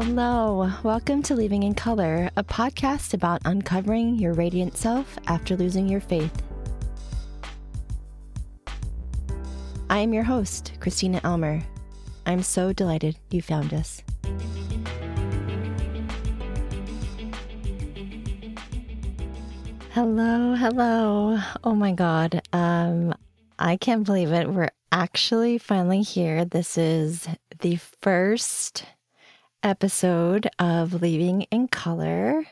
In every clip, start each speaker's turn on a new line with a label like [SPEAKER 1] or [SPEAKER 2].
[SPEAKER 1] Hello, welcome to Leaving in Color, a podcast about uncovering your radiant self after losing your faith. I am your host, Christina Elmer. I'm so delighted you found us. Hello, hello. Oh my God. Um, I can't believe it. We're actually finally here. This is the first episode of Leaving in Color.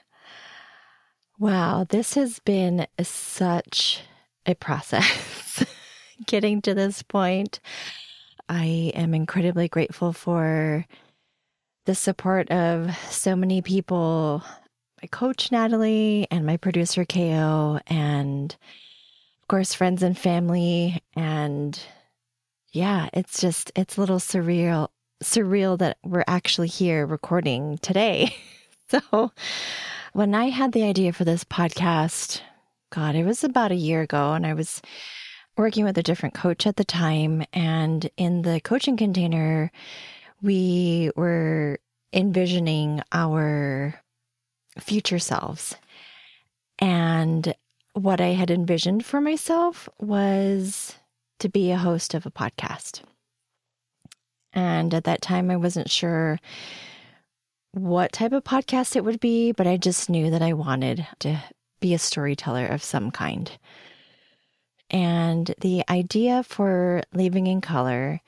[SPEAKER 1] Wow, this has been such a process getting to this point. I am incredibly grateful for the support of so many people my coach, Natalie, and my producer, KO, and of course, friends and family. And yeah, it's just, it's a little surreal surreal that we're actually here recording today. so, when I had the idea for this podcast, God, it was about a year ago, and I was working with a different coach at the time. And in the coaching container, we were envisioning our future selves. And what I had envisioned for myself was to be a host of a podcast. And at that time, I wasn't sure what type of podcast it would be, but I just knew that I wanted to be a storyteller of some kind. And the idea for Leaving in Color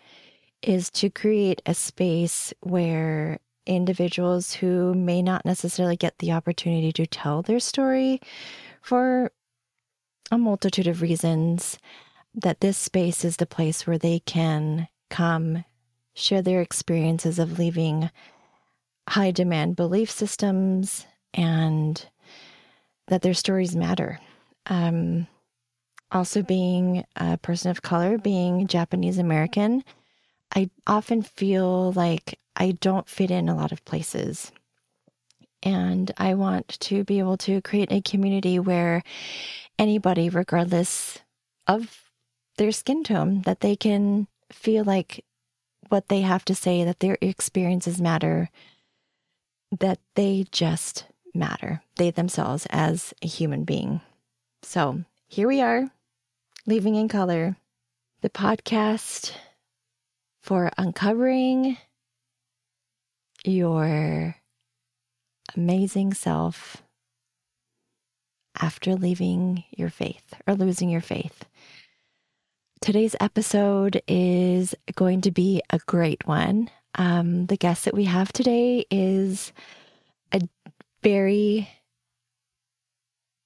[SPEAKER 1] is to create a space where individuals who may not necessarily get the opportunity to tell their story for a multitude of reasons, that this space is the place where they can come share their experiences of leaving high demand belief systems and that their stories matter. Um, also, being a person of color, being Japanese American, I often feel like I don't fit in a lot of places. And I want to be able to create a community where anybody, regardless of their skin tone, that they can feel like what they have to say, that their experiences matter, that they just matter, they themselves as a human being. So here we are, Leaving in Color, the podcast for uncovering your amazing self after leaving your faith or losing your faith. Today's episode is going to be a great one. Um, the guest that we have today is a very,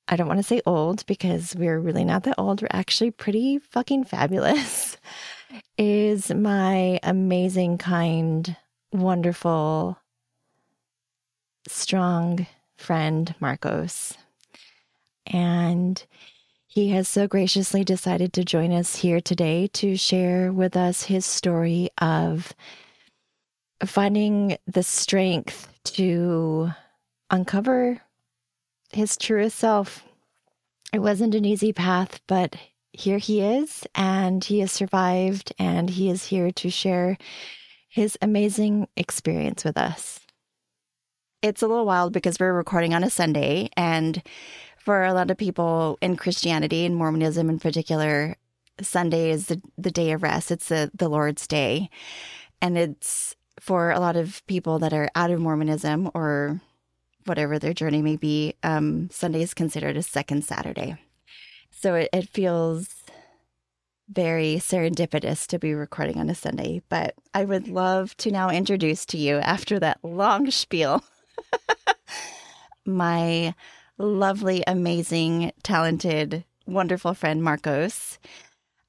[SPEAKER 1] I don't want to say old because we're really not that old. We're actually pretty fucking fabulous. is my amazing, kind, wonderful, strong friend, Marcos. And he has so graciously decided to join us here today to share with us his story of finding the strength to uncover his truest self. It wasn't an easy path, but here he is, and he has survived, and he is here to share his amazing experience with us. It's a little wild because we're recording on a Sunday, and for a lot of people in Christianity and Mormonism in particular, Sunday is the, the day of rest. It's the, the Lord's day. And it's for a lot of people that are out of Mormonism or whatever their journey may be, um, Sunday is considered a second Saturday. So it, it feels very serendipitous to be recording on a Sunday. But I would love to now introduce to you, after that long spiel, my lovely, amazing, talented, wonderful friend Marcos.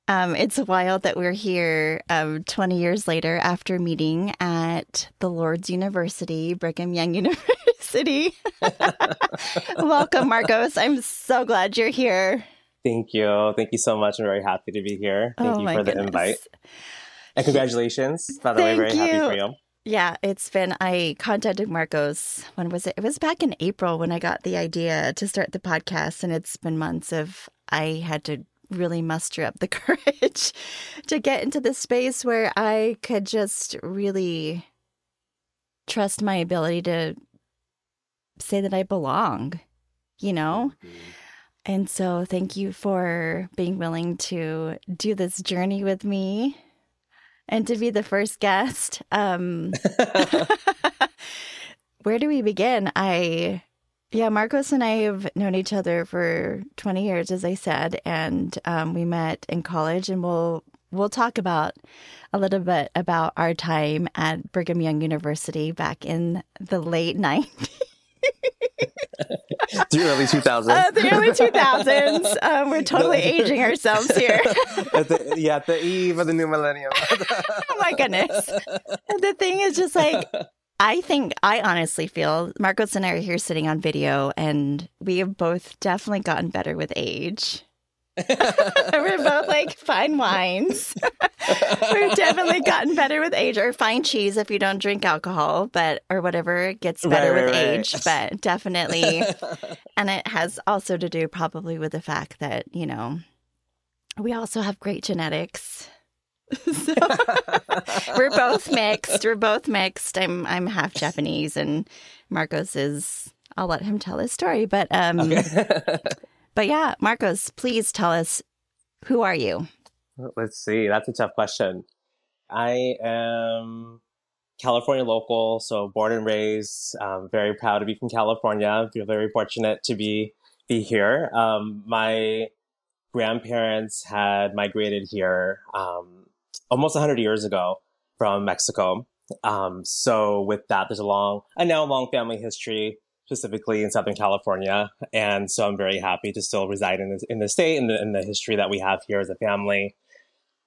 [SPEAKER 1] Um, it's wild that we're here um, 20 years later after meeting at the Lord's University, Brigham Young University. Welcome, Marcos. I'm so glad you're here.
[SPEAKER 2] Thank you. Thank you so much. I'm very happy to be here. Thank oh, you for the invite. And congratulations, by the
[SPEAKER 1] Thank
[SPEAKER 2] way. Very
[SPEAKER 1] you.
[SPEAKER 2] happy for you.
[SPEAKER 1] Yeah, it's been. I contacted Marcos. When was it? It was back in April when I got the idea to start the podcast, and it's been months of I had to really muster up the courage to get into the space where I could just really trust my ability to say that I belong, you know? Mm-hmm. And so thank you for being willing to do this journey with me and to be the first guest. Um, where do we begin? I, yeah, Marcos and I have known each other for 20 years, as I said, and um, we met in college, and we'll we'll talk about a little bit about our time at Brigham Young University back in the late 90s.
[SPEAKER 2] the early 2000s.
[SPEAKER 1] Uh, the early 2000s. Um, we're totally aging ourselves here.
[SPEAKER 2] at the, yeah, at the eve of the new millennium.
[SPEAKER 1] oh my goodness. And the thing is just like, I think, I honestly feel Marcos and I are here sitting on video, and we have both definitely gotten better with age. We're both like fine wines. We've definitely gotten better with age, or fine cheese if you don't drink alcohol, but or whatever gets better right, with right, age. Right. But definitely, and it has also to do probably with the fact that you know we also have great genetics. so we're both mixed. We're both mixed. I'm I'm half Japanese, and Marcos is. I'll let him tell his story, but um. Okay. But yeah, Marcos, please tell us who are you?
[SPEAKER 2] Let's see. That's a tough question. I am California local, so born and raised. Um, very proud to be from California. Feel very fortunate to be be here. Um, my grandparents had migrated here um, almost 100 years ago from Mexico. Um, so with that, there's a long, a now long family history specifically in Southern California. And so I'm very happy to still reside in, this, in the state and the, and the history that we have here as a family.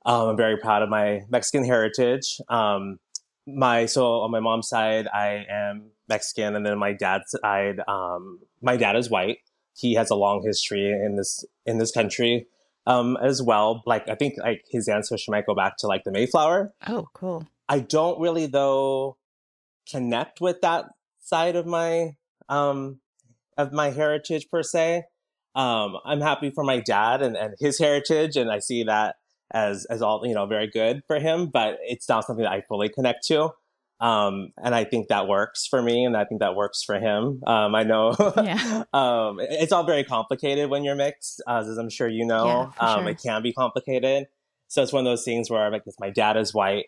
[SPEAKER 2] Um, I'm very proud of my Mexican heritage. Um, my so on my mom's side, I am Mexican, and then my dad's side, um, my dad is white. He has a long history in this in this country um, as well. Like I think like his ancestry might go back to like the Mayflower.
[SPEAKER 1] Oh, cool.
[SPEAKER 2] I don't really though connect with that side of my um, of my heritage per se. Um, I'm happy for my dad and, and his heritage, and I see that as as all you know very good for him. But it's not something that I fully connect to. Um, and I think that works for me, and I think that works for him. Um, I know yeah. um, it's all very complicated when you're mixed, as I'm sure you know. Yeah, um, sure. It can be complicated. So it's one of those things where I'm like, my dad is white,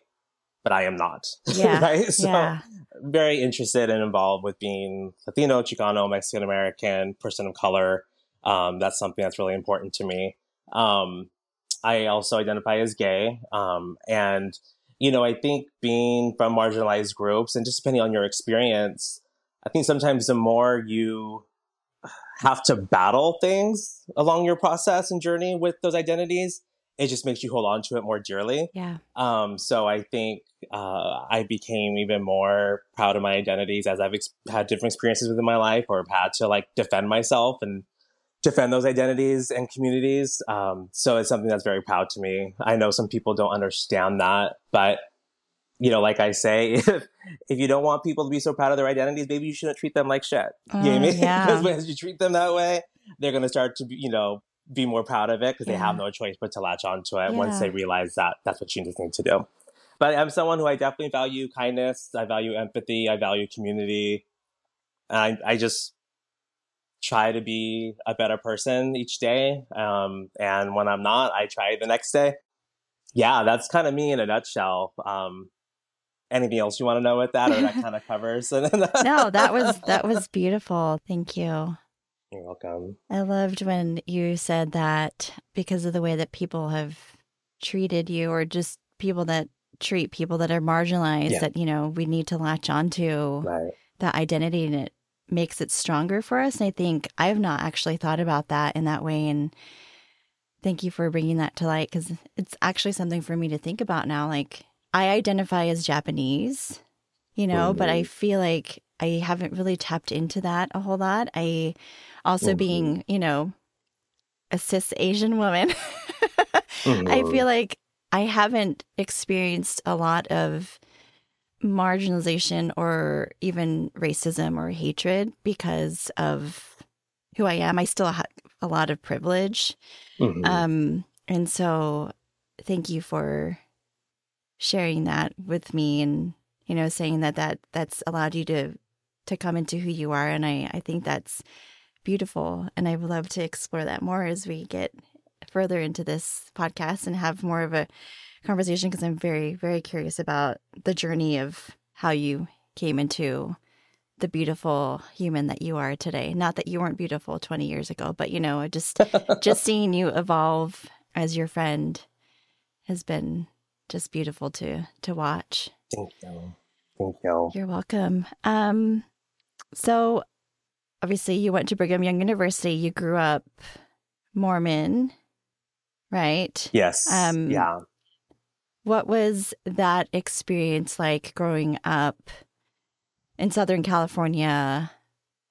[SPEAKER 2] but I am not. Yeah. right. So yeah. Very interested and involved with being Latino, Chicano, Mexican American, person of color. Um, that's something that's really important to me. Um, I also identify as gay. Um, and, you know, I think being from marginalized groups and just depending on your experience, I think sometimes the more you have to battle things along your process and journey with those identities, it just makes you hold on to it more dearly.
[SPEAKER 1] Yeah.
[SPEAKER 2] Um, so I think uh, I became even more proud of my identities as I've ex- had different experiences within my life or had to like defend myself and defend those identities and communities. Um, so it's something that's very proud to me. I know some people don't understand that, but you know, like I say, if if you don't want people to be so proud of their identities, maybe you shouldn't treat them like shit. you know what I mean? Yeah. because as you treat them that way, they're going to start to, be, you know, be more proud of it because yeah. they have no choice but to latch onto it yeah. once they realize that that's what you need to do. But I'm someone who I definitely value kindness. I value empathy. I value community. And I, I just try to be a better person each day. Um, and when I'm not, I try the next day. Yeah, that's kind of me in a nutshell. Um, anything else you want to know with that, or that kind of covers?
[SPEAKER 1] no, that was that was beautiful. Thank you.
[SPEAKER 2] You're welcome.
[SPEAKER 1] I loved when you said that because of the way that people have treated you, or just people that treat people that are marginalized, yeah. that, you know, we need to latch onto right. that identity and it makes it stronger for us. And I think I've not actually thought about that in that way. And thank you for bringing that to light because it's actually something for me to think about now. Like, I identify as Japanese, you know, mm-hmm. but I mm-hmm. feel like I haven't really tapped into that a whole lot. I also mm-hmm. being, you know, a cis Asian woman, mm-hmm. I feel like I haven't experienced a lot of marginalization or even racism or hatred because of who I am. I still have a lot of privilege. Mm-hmm. Um, and so thank you for sharing that with me and you know, saying that that that's allowed you to to come into who you are, and I I think that's beautiful, and I would love to explore that more as we get further into this podcast and have more of a conversation because I'm very very curious about the journey of how you came into the beautiful human that you are today. Not that you weren't beautiful 20 years ago, but you know, just just seeing you evolve as your friend has been just beautiful to to watch.
[SPEAKER 2] Thank you. Thank you.
[SPEAKER 1] You're welcome. Um so obviously you went to Brigham Young University. You grew up Mormon, right?
[SPEAKER 2] Yes. Um yeah.
[SPEAKER 1] What was that experience like growing up in Southern California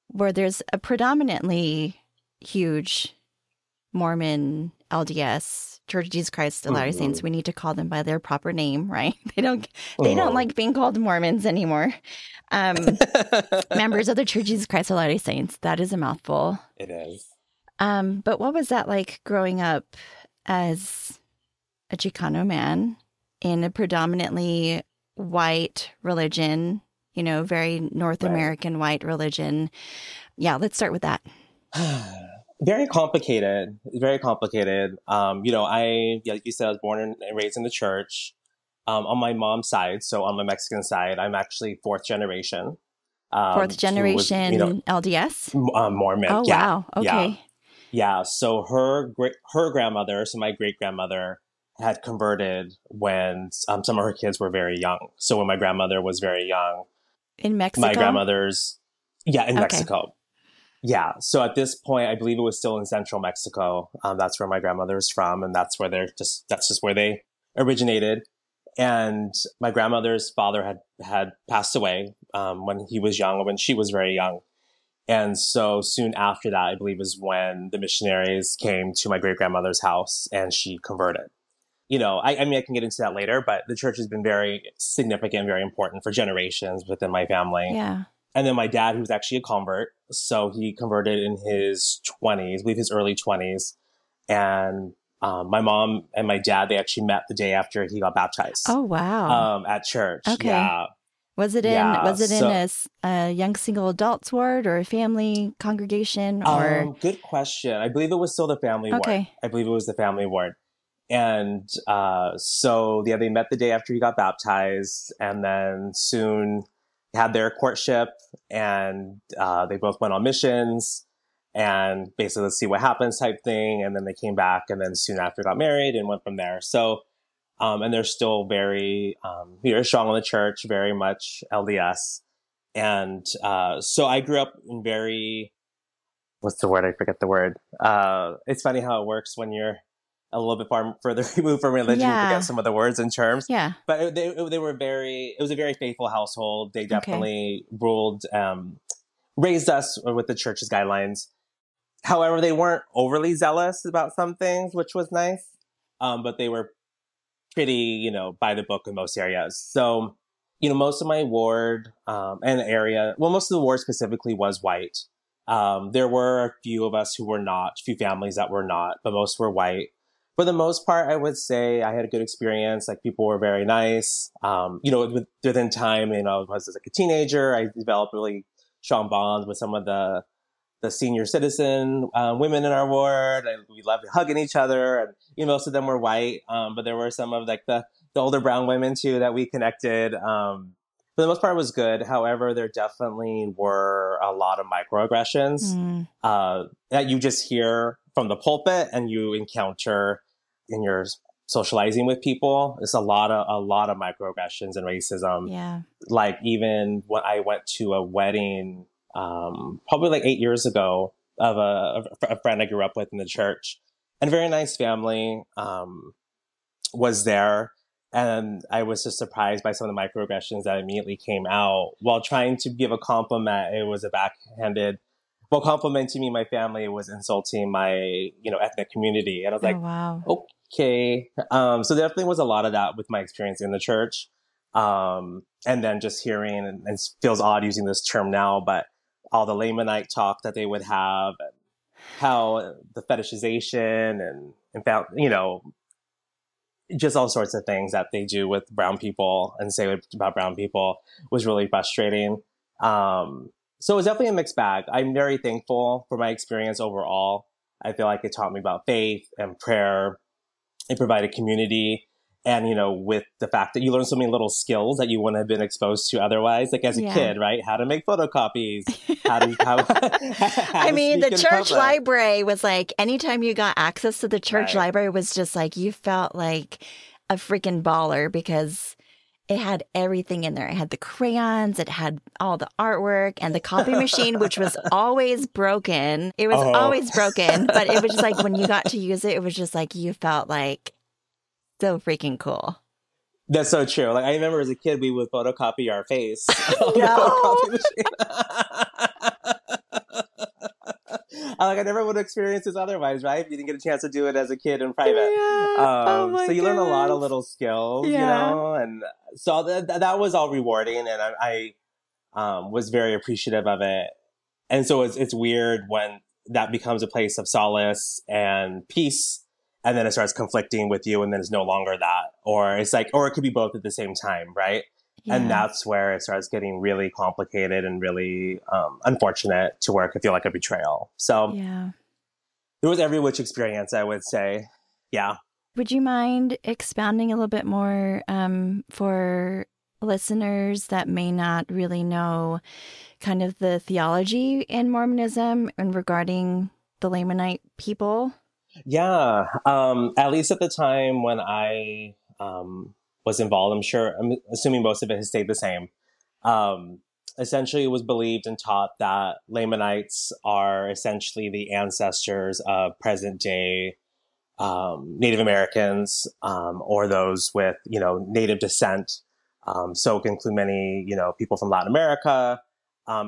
[SPEAKER 1] where there's a predominantly huge Mormon LDS Church of Jesus Christ of Latter-day mm-hmm. Saints. We need to call them by their proper name, right? They don't they don't mm-hmm. like being called Mormons anymore. Um, members of the Church of Jesus Christ of Latter-day Saints. That is a mouthful.
[SPEAKER 2] It is.
[SPEAKER 1] Um, but what was that like growing up as a Chicano man in a predominantly white religion? You know, very North right. American white religion. Yeah, let's start with that.
[SPEAKER 2] very complicated very complicated. Um, you know i like you said i was born and raised in the church. Um, on my mom's side so on my mexican side i'm actually fourth generation
[SPEAKER 1] um, fourth generation was, you know, lds
[SPEAKER 2] um, mormon.
[SPEAKER 1] Oh yeah, wow. okay.
[SPEAKER 2] Yeah. yeah so her great her grandmother so my great grandmother had converted when um, some of her kids were very young. So when my grandmother was very young
[SPEAKER 1] in mexico?
[SPEAKER 2] my grandmother's yeah in okay. mexico yeah. So at this point, I believe it was still in central Mexico. Um, that's where my grandmother is from. And that's where they're just, that's just where they originated. And my grandmother's father had, had passed away, um, when he was young, when she was very young. And so soon after that, I believe is when the missionaries came to my great grandmother's house and she converted. You know, I, I mean, I can get into that later, but the church has been very significant, very important for generations within my family.
[SPEAKER 1] Yeah.
[SPEAKER 2] And then my dad, who was actually a convert, so he converted in his 20s, I believe his early 20s. And um, my mom and my dad, they actually met the day after he got baptized.
[SPEAKER 1] Oh, wow.
[SPEAKER 2] Um, at church.
[SPEAKER 1] Okay.
[SPEAKER 2] Yeah.
[SPEAKER 1] Was it in yeah, was it so, in a, a, young single adults ward or a family congregation or um,
[SPEAKER 2] good question. I believe it was still the family okay. ward. I believe it was the family ward. And uh, so yeah, they met the day after he got baptized and then soon had their courtship and uh, they both went on missions and basically let's see what happens type thing. And then they came back and then soon after got married and went from there. So, um, and they're still very, um, very strong in the church, very much LDS. And uh, so I grew up in very, what's the word? I forget the word. Uh, it's funny how it works when you're a little bit far further removed from religion. Yeah. You forget some of the words and terms.
[SPEAKER 1] Yeah.
[SPEAKER 2] But they, they were very, it was a very faithful household. They definitely okay. ruled, um, raised us with the church's guidelines. However, they weren't overly zealous about some things, which was nice. Um, but they were pretty, you know, by the book in most areas. So, you know, most of my ward um, and area, well, most of the ward specifically was white. Um, there were a few of us who were not, a few families that were not, but most were white for the most part, I would say I had a good experience. Like people were very nice. Um, you know, within time, you know, as like a teenager, I developed really strong bonds with some of the the senior citizen uh, women in our ward. And we loved hugging each other, and you know, most of them were white, um, but there were some of like the the older brown women too that we connected. Um, for the most part, it was good. However, there definitely were a lot of microaggressions mm. uh, that you just hear from the pulpit and you encounter in your socializing with people, it's a lot of a lot of microaggressions and racism.
[SPEAKER 1] Yeah.
[SPEAKER 2] Like even when I went to a wedding, um, probably like eight years ago, of a, a friend I grew up with in the church, and a very nice family um, was there. And I was just surprised by some of the microaggressions that immediately came out. While trying to give a compliment, it was a backhanded while complimenting me, my family was insulting my, you know, ethnic community. And I was oh, like,
[SPEAKER 1] wow.
[SPEAKER 2] Okay. Um, so definitely was a lot of that with my experience in the church. Um, and then just hearing, and, and feels odd using this term now, but all the Lamanite talk that they would have and how the fetishization and, and found, you know, just all sorts of things that they do with brown people and say about brown people was really frustrating. Um, so it was definitely a mixed bag. I'm very thankful for my experience overall. I feel like it taught me about faith and prayer. It provided community and you know with the fact that you learn so many little skills that you wouldn't have been exposed to otherwise like as a yeah. kid right how to make photocopies how to how,
[SPEAKER 1] how i mean the church public. library was like anytime you got access to the church right. library was just like you felt like a freaking baller because it had everything in there. It had the crayons, it had all the artwork, and the copy machine, which was always broken. It was oh. always broken, but it was just like when you got to use it, it was just like you felt like so freaking cool.
[SPEAKER 2] That's so true. Like I remember as a kid, we would photocopy our face.
[SPEAKER 1] no.
[SPEAKER 2] like I never would have experienced this otherwise, right? If you didn't get a chance to do it as a kid in private. Yeah. Um, oh so you learn a lot of little skills, yeah. you know, and so that that was all rewarding, and I, I um, was very appreciative of it. And so it's it's weird when that becomes a place of solace and peace and then it starts conflicting with you and then it's no longer that or it's like or it could be both at the same time right yeah. and that's where it starts getting really complicated and really um, unfortunate to where it could feel like a betrayal. So
[SPEAKER 1] yeah.
[SPEAKER 2] it was every which experience i would say. Yeah.
[SPEAKER 1] Would you mind expounding a little bit more um, for listeners that may not really know kind of the theology in mormonism and regarding the lamanite people?
[SPEAKER 2] Yeah, um, at least at the time when I um, was involved, I'm sure, I'm assuming most of it has stayed the same. Um, essentially, it was believed and taught that Lamanites are essentially the ancestors of present day um, Native Americans um, or those with, you know, Native descent. Um, so it can include many, you know, people from Latin America.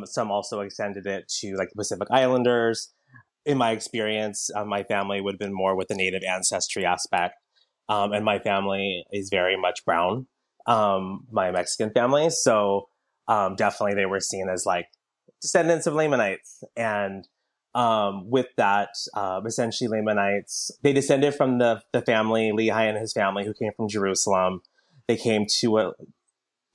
[SPEAKER 2] some also extended it to like the Pacific Islanders in my experience, uh, my family would have been more with the native ancestry aspect. Um, and my family is very much brown, um, my Mexican family. So um, definitely they were seen as like descendants of Lamanites. And um, with that, uh, essentially Lamanites, they descended from the, the family, Lehi and his family, who came from Jerusalem. They came to what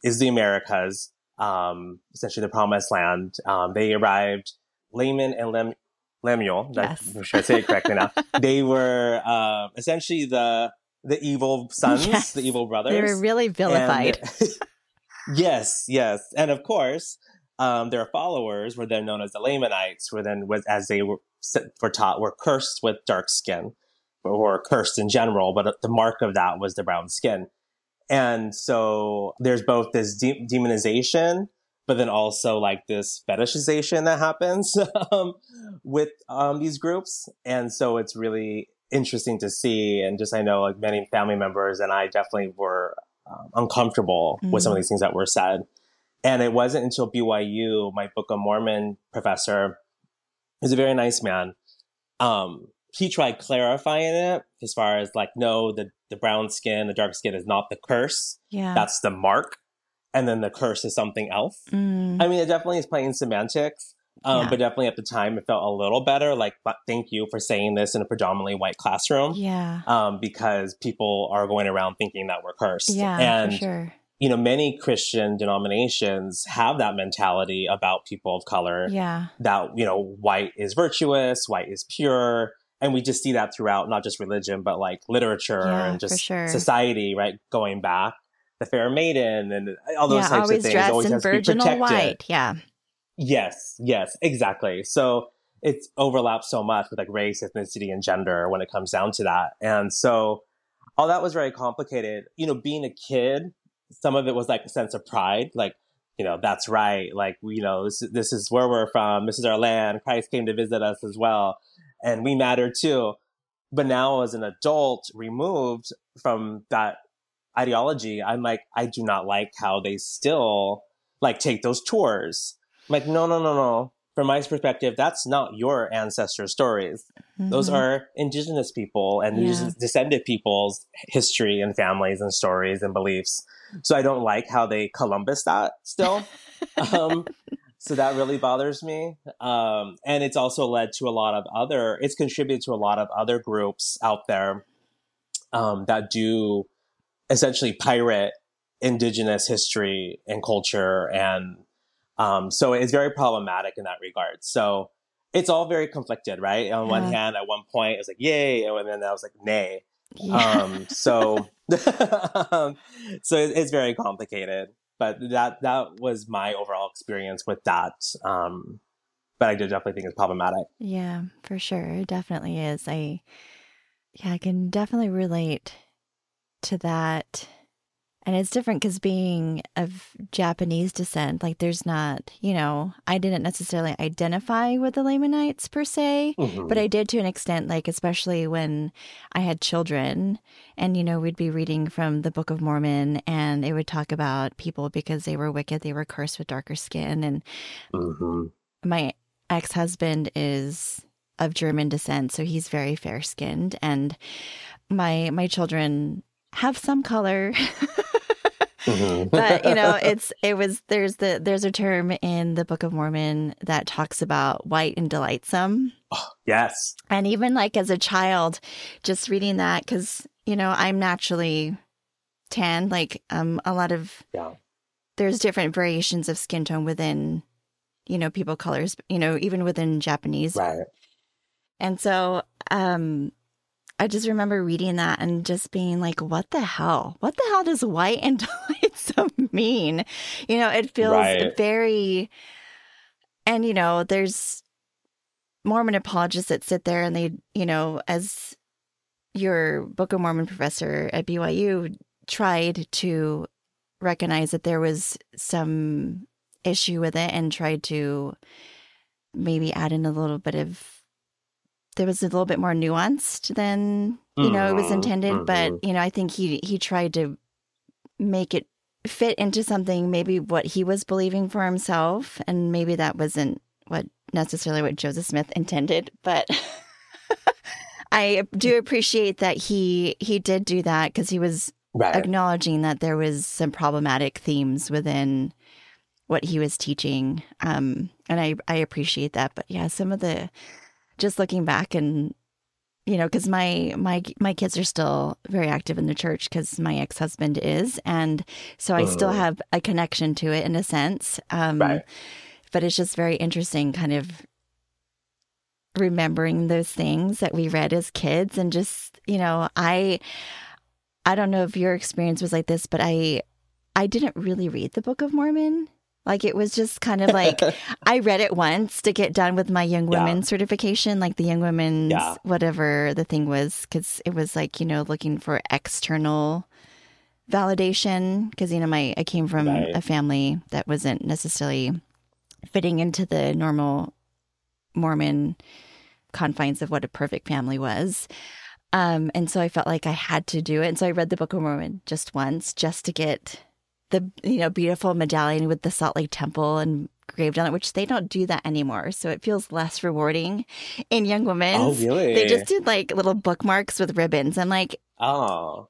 [SPEAKER 2] is the Americas, um, essentially the promised land. Um, they arrived, Laman and Lem- Lemuel, yes. should I say it correctly now? they were uh, essentially the the evil sons, yes. the evil brothers.
[SPEAKER 1] They were really vilified.
[SPEAKER 2] And, yes, yes, and of course, um, their followers were then known as the Lamanites. Were then was as they were were taught were cursed with dark skin, or cursed in general. But the mark of that was the brown skin. And so there's both this de- demonization but then also like this fetishization that happens um, with um, these groups. And so it's really interesting to see. And just I know like many family members and I definitely were um, uncomfortable mm-hmm. with some of mm-hmm. these things that were said. And it wasn't until BYU, my Book of Mormon professor, is a very nice man. Um, he tried clarifying it as far as like, no, the, the brown skin, the dark skin is not the curse.
[SPEAKER 1] Yeah.
[SPEAKER 2] That's the mark and then the curse is something else.
[SPEAKER 1] Mm.
[SPEAKER 2] I mean, it definitely is playing semantics, um, yeah. but definitely at the time it felt a little better. Like, but thank you for saying this in a predominantly white classroom.
[SPEAKER 1] Yeah.
[SPEAKER 2] Um, because people are going around thinking that we're cursed.
[SPEAKER 1] Yeah,
[SPEAKER 2] and,
[SPEAKER 1] for sure.
[SPEAKER 2] You know, many Christian denominations have that mentality about people of color.
[SPEAKER 1] Yeah.
[SPEAKER 2] That, you know, white is virtuous, white is pure. And we just see that throughout not just religion, but like literature
[SPEAKER 1] yeah,
[SPEAKER 2] and just
[SPEAKER 1] sure.
[SPEAKER 2] society, right? Going back the fair maiden and all those
[SPEAKER 1] yeah,
[SPEAKER 2] types of things. Always Dressed
[SPEAKER 1] in virginal white. Yeah.
[SPEAKER 2] Yes, yes, exactly. So it overlaps so much with like race, ethnicity, and gender when it comes down to that. And so all that was very complicated. You know, being a kid, some of it was like a sense of pride, like, you know, that's right. Like, you know, this, this is where we're from. This is our land. Christ came to visit us as well. And we matter too. But now as an adult, removed from that ideology, I'm like, I do not like how they still like take those tours. I'm like, no, no, no, no. From my perspective, that's not your ancestor stories. Mm-hmm. Those are indigenous people and yeah. descended people's history and families and stories and beliefs. So I don't like how they Columbus that still. um, so that really bothers me. Um, and it's also led to a lot of other, it's contributed to a lot of other groups out there um, that do essentially pirate indigenous history and culture and um, so it's very problematic in that regard. So it's all very conflicted right? On one hand at one point it's like yay and then i was like nay. Yeah. um, so um, so it's very complicated. But that that was my overall experience with that um, but i do definitely think it's problematic.
[SPEAKER 1] Yeah for sure. It definitely is. I yeah i can definitely relate to that. And it's different because being of Japanese descent, like there's not, you know, I didn't necessarily identify with the Lamanites per se, mm-hmm. but I did to an extent, like, especially when I had children and, you know, we'd be reading from the Book of Mormon and it would talk about people because they were wicked, they were cursed with darker skin. And mm-hmm. my ex husband is of German descent, so he's very fair skinned. And my my children have some color. mm-hmm. but you know, it's it was there's the there's a term in the Book of Mormon that talks about white and delightsome.
[SPEAKER 2] Oh, yes.
[SPEAKER 1] And even like as a child, just reading that because you know I'm naturally tan. Like um, a lot of yeah. There's different variations of skin tone within, you know, people colors. You know, even within Japanese.
[SPEAKER 2] Right.
[SPEAKER 1] And so, um, I just remember reading that and just being like, what the hell? What the hell does white and delightsome mean? You know, it feels right. very, and, you know, there's Mormon apologists that sit there and they, you know, as your Book of Mormon professor at BYU tried to recognize that there was some issue with it and tried to maybe add in a little bit of there was a little bit more nuanced than you know it was mm-hmm. intended mm-hmm. but you know i think he he tried to make it fit into something maybe what he was believing for himself and maybe that wasn't what necessarily what joseph smith intended but i do appreciate that he he did do that because he was right. acknowledging that there was some problematic themes within what he was teaching um and i i appreciate that but yeah some of the just looking back and you know because my my my kids are still very active in the church because my ex-husband is and so i still uh-huh. have a connection to it in a sense um, right. but it's just very interesting kind of remembering those things that we read as kids and just you know i i don't know if your experience was like this but i i didn't really read the book of mormon like it was just kind of like I read it once to get done with my young women yeah. certification, like the young women's yeah. whatever the thing was, because it was like you know looking for external validation. Because you know my I came from right. a family that wasn't necessarily fitting into the normal Mormon confines of what a perfect family was. Um, and so I felt like I had to do it. And so I read the Book of Mormon just once, just to get the you know beautiful medallion with the Salt Lake Temple and engraved on it, which they don't do that anymore. So it feels less rewarding in young women.
[SPEAKER 2] Oh, really?
[SPEAKER 1] They just did like little bookmarks with ribbons. I'm like,
[SPEAKER 2] oh,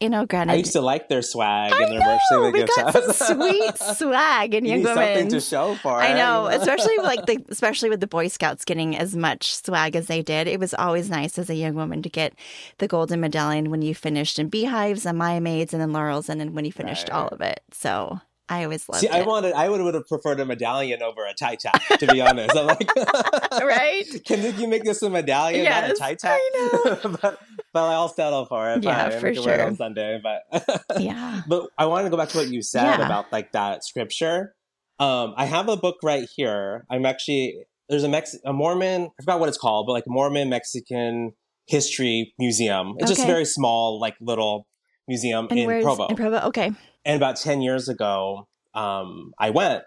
[SPEAKER 1] you know, granted, I
[SPEAKER 2] used to like their swag
[SPEAKER 1] I
[SPEAKER 2] and their merch they
[SPEAKER 1] would we got some sweet swag in young women.
[SPEAKER 2] Something to show for
[SPEAKER 1] it. I know, especially like the especially with the Boy Scouts getting as much swag as they did. It was always nice as a young woman to get the golden medallion when you finished in beehives and Mia Maids and then laurels, and then when you finished right. all of it. So I always loved
[SPEAKER 2] See,
[SPEAKER 1] it.
[SPEAKER 2] I wanted, I would, would have preferred a medallion over a tie tack, to be honest. I'm like,
[SPEAKER 1] right?
[SPEAKER 2] Can you make this a medallion, yes, not a tie tack?
[SPEAKER 1] I know.
[SPEAKER 2] but, but I'll settle for it.
[SPEAKER 1] Yeah, Fine. for sure. It
[SPEAKER 2] on Sunday, but
[SPEAKER 1] yeah.
[SPEAKER 2] But I want to go back to what you said yeah. about like that scripture. Um, I have a book right here. I'm actually there's a Mex a Mormon. I forgot what it's called, but like Mormon Mexican History Museum. It's okay. just a very small, like little museum
[SPEAKER 1] and
[SPEAKER 2] in Provo.
[SPEAKER 1] In Provo, okay.
[SPEAKER 2] And about 10 years ago, um, I went.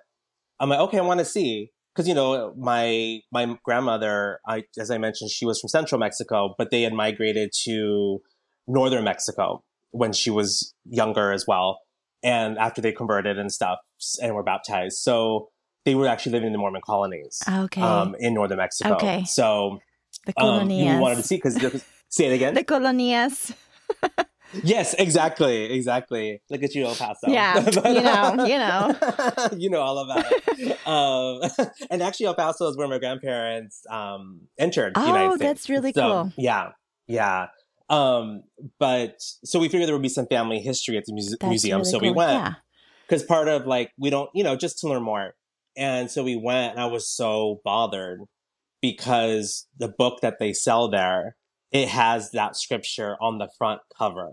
[SPEAKER 2] I'm like, okay, I want to see. Because, you know, my my grandmother, I, as I mentioned, she was from central Mexico, but they had migrated to northern Mexico when she was younger as well. And after they converted and stuff and were baptized. So they were actually living in the Mormon colonies.
[SPEAKER 1] Okay.
[SPEAKER 2] Um, in northern Mexico.
[SPEAKER 1] Okay.
[SPEAKER 2] So
[SPEAKER 1] the colonias. Um,
[SPEAKER 2] you wanted to see because say it again.
[SPEAKER 1] The colonias.
[SPEAKER 2] Yes, exactly, exactly. Look at you, El Paso.
[SPEAKER 1] Yeah, but, you know, you know,
[SPEAKER 2] you know all about it. Um, and actually, El Paso is where my grandparents um, entered.
[SPEAKER 1] Oh,
[SPEAKER 2] United
[SPEAKER 1] that's
[SPEAKER 2] States.
[SPEAKER 1] really
[SPEAKER 2] so,
[SPEAKER 1] cool.
[SPEAKER 2] Yeah, yeah. Um, but so we figured there would be some family history at the
[SPEAKER 1] That's
[SPEAKER 2] museum.
[SPEAKER 1] really
[SPEAKER 2] so
[SPEAKER 1] cool.
[SPEAKER 2] we went
[SPEAKER 1] Yeah.
[SPEAKER 2] because part of like we don't, you know, just to learn more. And so we went, and I was so bothered because the book that they sell there it has that scripture on the front cover,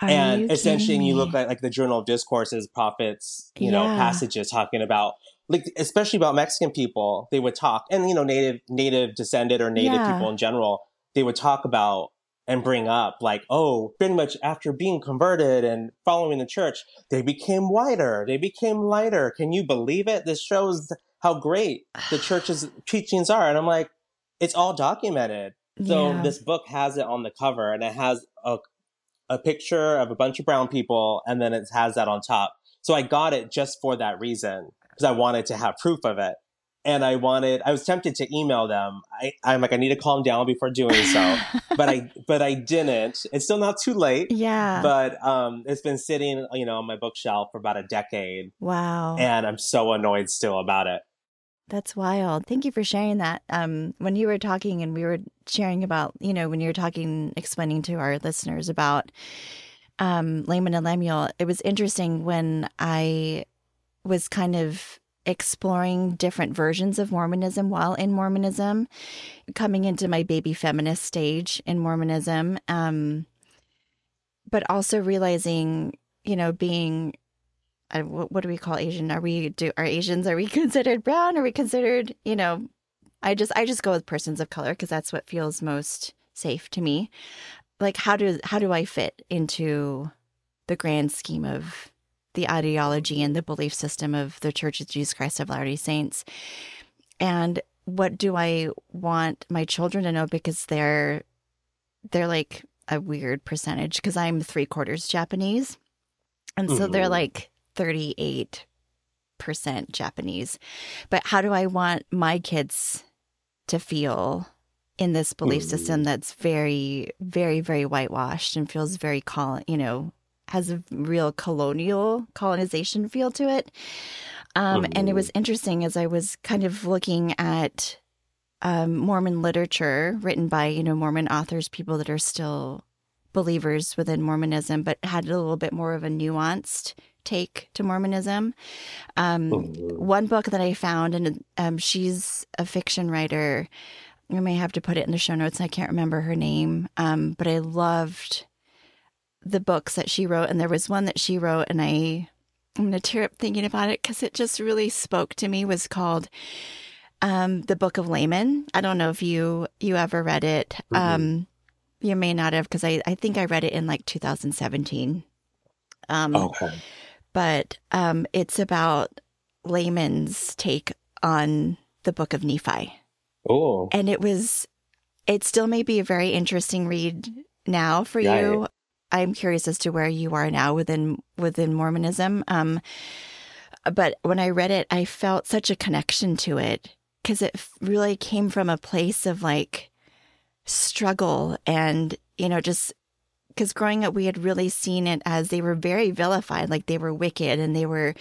[SPEAKER 1] Are
[SPEAKER 2] and essentially, you look at like the Journal of Discourses, prophets, you know, passages talking about like especially about Mexican people. They would talk, and you know, native native descended or native
[SPEAKER 1] Yeah.
[SPEAKER 2] people in general. They would talk about and bring up like, oh, pretty much after being converted and following the church, they became whiter, they became lighter. Can you believe it? This shows how great the church's teachings are. And I'm like, it's all documented. So
[SPEAKER 1] Yeah.
[SPEAKER 2] this book has it on the cover and it has a a picture of a bunch of brown people and then it has that on top. So I got it just for that reason because I wanted to have proof of it. And I wanted I was tempted to email them. I, I'm like I need to calm down before doing so. but I but I didn't. It's still not too late.
[SPEAKER 1] yeah.
[SPEAKER 2] But um it's been sitting, you know, on my bookshelf for about a decade
[SPEAKER 1] wow.
[SPEAKER 2] and I'm so annoyed still about it.
[SPEAKER 1] That's wild. Thank you for sharing that. Um, when you were talking and we were sharing about, you know, when you were talking, explaining to our listeners about um, Laman and Lemuel, it was interesting when I was kind of exploring different versions of Mormonism while in Mormonism, coming into my baby feminist stage in Mormonism, um, but also realizing, you know, being what, what do we call Asian? Are we do are Asians? Are we considered brown? Are we considered you know? I just I just go with persons of color because that's what feels most safe to me. Like how do how do I fit into the grand scheme of the ideology and the belief system of the Church of Jesus Christ of Latter-day Saints? And what do I want my children to know because they're they're like a weird percentage because I'm three quarters Japanese. And so they're
[SPEAKER 2] Mhm.
[SPEAKER 1] like 38% Japanese. But how do I want my kids to feel in this belief
[SPEAKER 2] Mhm.
[SPEAKER 1] system that's very, very, very whitewashed and feels very, col- you know, has a real colonial colonization feel to it? Um, And it was interesting as I was kind of looking at um, Mormon literature written by, you know, Mormon authors, people that are still believers within Mormonism, but had a little bit more of a nuanced take to Mormonism. Um,
[SPEAKER 2] Mhm.
[SPEAKER 1] one book that I found, and um, she's a fiction writer. I may have to put it in the show notes. I can't remember her name, um, but I loved the books that she wrote. And there was one that she wrote, and I I'm gonna tear up thinking about it because it just really spoke to me. Was called um, the Book of Laman. I don't know if you you ever read it.
[SPEAKER 2] Mhm.
[SPEAKER 1] Um, you may not have because I I think I read it in like 2017. Um,
[SPEAKER 2] Okay.
[SPEAKER 1] But um, it's about Laman's take on the book of Nephi.
[SPEAKER 2] Oh.
[SPEAKER 1] And it was, it still may be a very interesting read now for
[SPEAKER 2] Right.
[SPEAKER 1] you. I'm curious as to where you are now within within Mormonism. Um, but when I read it, I felt such a connection to it because it really came from a place of like struggle and you know just because growing up we had really seen it as they were very vilified like they were wicked and they were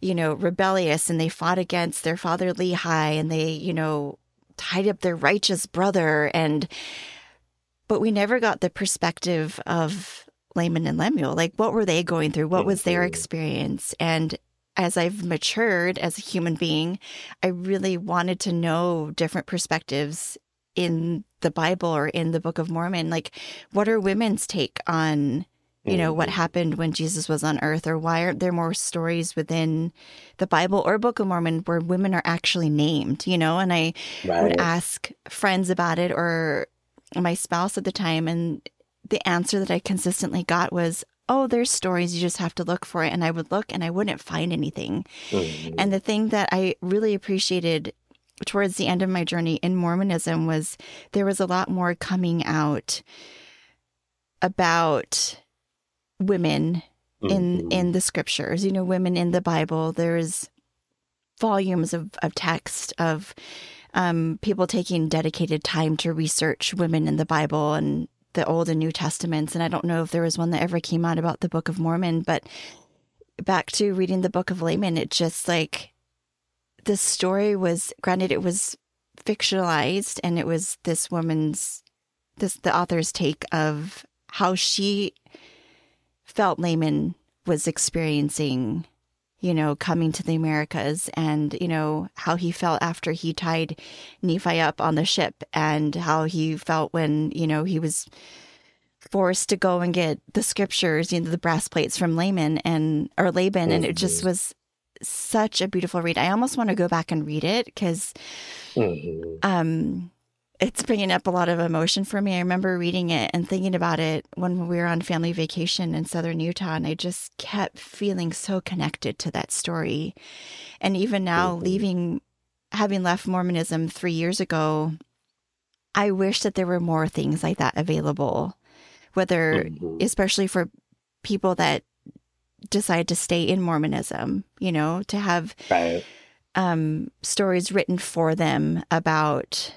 [SPEAKER 1] you know rebellious and they fought against their father lehi and they you know tied up their righteous brother and but we never got the perspective of Laman and Lemuel. Like what were they going through? What was their
[SPEAKER 2] Mhm.
[SPEAKER 1] experience? And as I've matured as a human being I really wanted to know different perspectives in the Bible or in the Book of Mormon like what are women's take on you know what
[SPEAKER 2] Mhm.
[SPEAKER 1] happened when Jesus was on earth or why aren't there more stories within the Bible or Book of Mormon where women are actually named you know and I
[SPEAKER 2] Right.
[SPEAKER 1] would ask friends about it or my spouse at the time and the answer that I consistently got was oh there's stories you just have to look for it and I would look and I wouldn't find anything
[SPEAKER 2] Mhm.
[SPEAKER 1] and the thing that I really appreciated towards the end of my journey in Mormonism was there was a lot more coming out about women in
[SPEAKER 2] Mhm.
[SPEAKER 1] in the scriptures you know women in the bible there's volumes of, of text of um, people taking dedicated time to research women in the bible and the old and new testaments and i don't know if there was one that ever came out about the book of mormon but back to reading the book of Laman it just like the story was granted it was fictionalized and it was this woman's this the author's take of how she felt Laman was experiencing, you know, coming to the Americas and, you know, how he felt after he tied Nephi up on the ship and how he felt when, you know, he was forced to go and get the scriptures, you know, the brass plates from Laman and or Laban, and it just was such a beautiful read. I almost want to go back and read it because
[SPEAKER 3] Mhm.
[SPEAKER 1] um, it's bringing up a lot of emotion for me. I remember reading it and thinking about it when we were on family vacation in southern Utah, and I just kept feeling so connected to that story. And even now,
[SPEAKER 3] Mhm.
[SPEAKER 1] leaving, having left Mormonism three years ago, I wish that there were more things like that available, whether,
[SPEAKER 3] Mhm.
[SPEAKER 1] especially for people that decide to stay in Mormonism, you know, to have
[SPEAKER 3] Right.
[SPEAKER 1] um, stories written for them about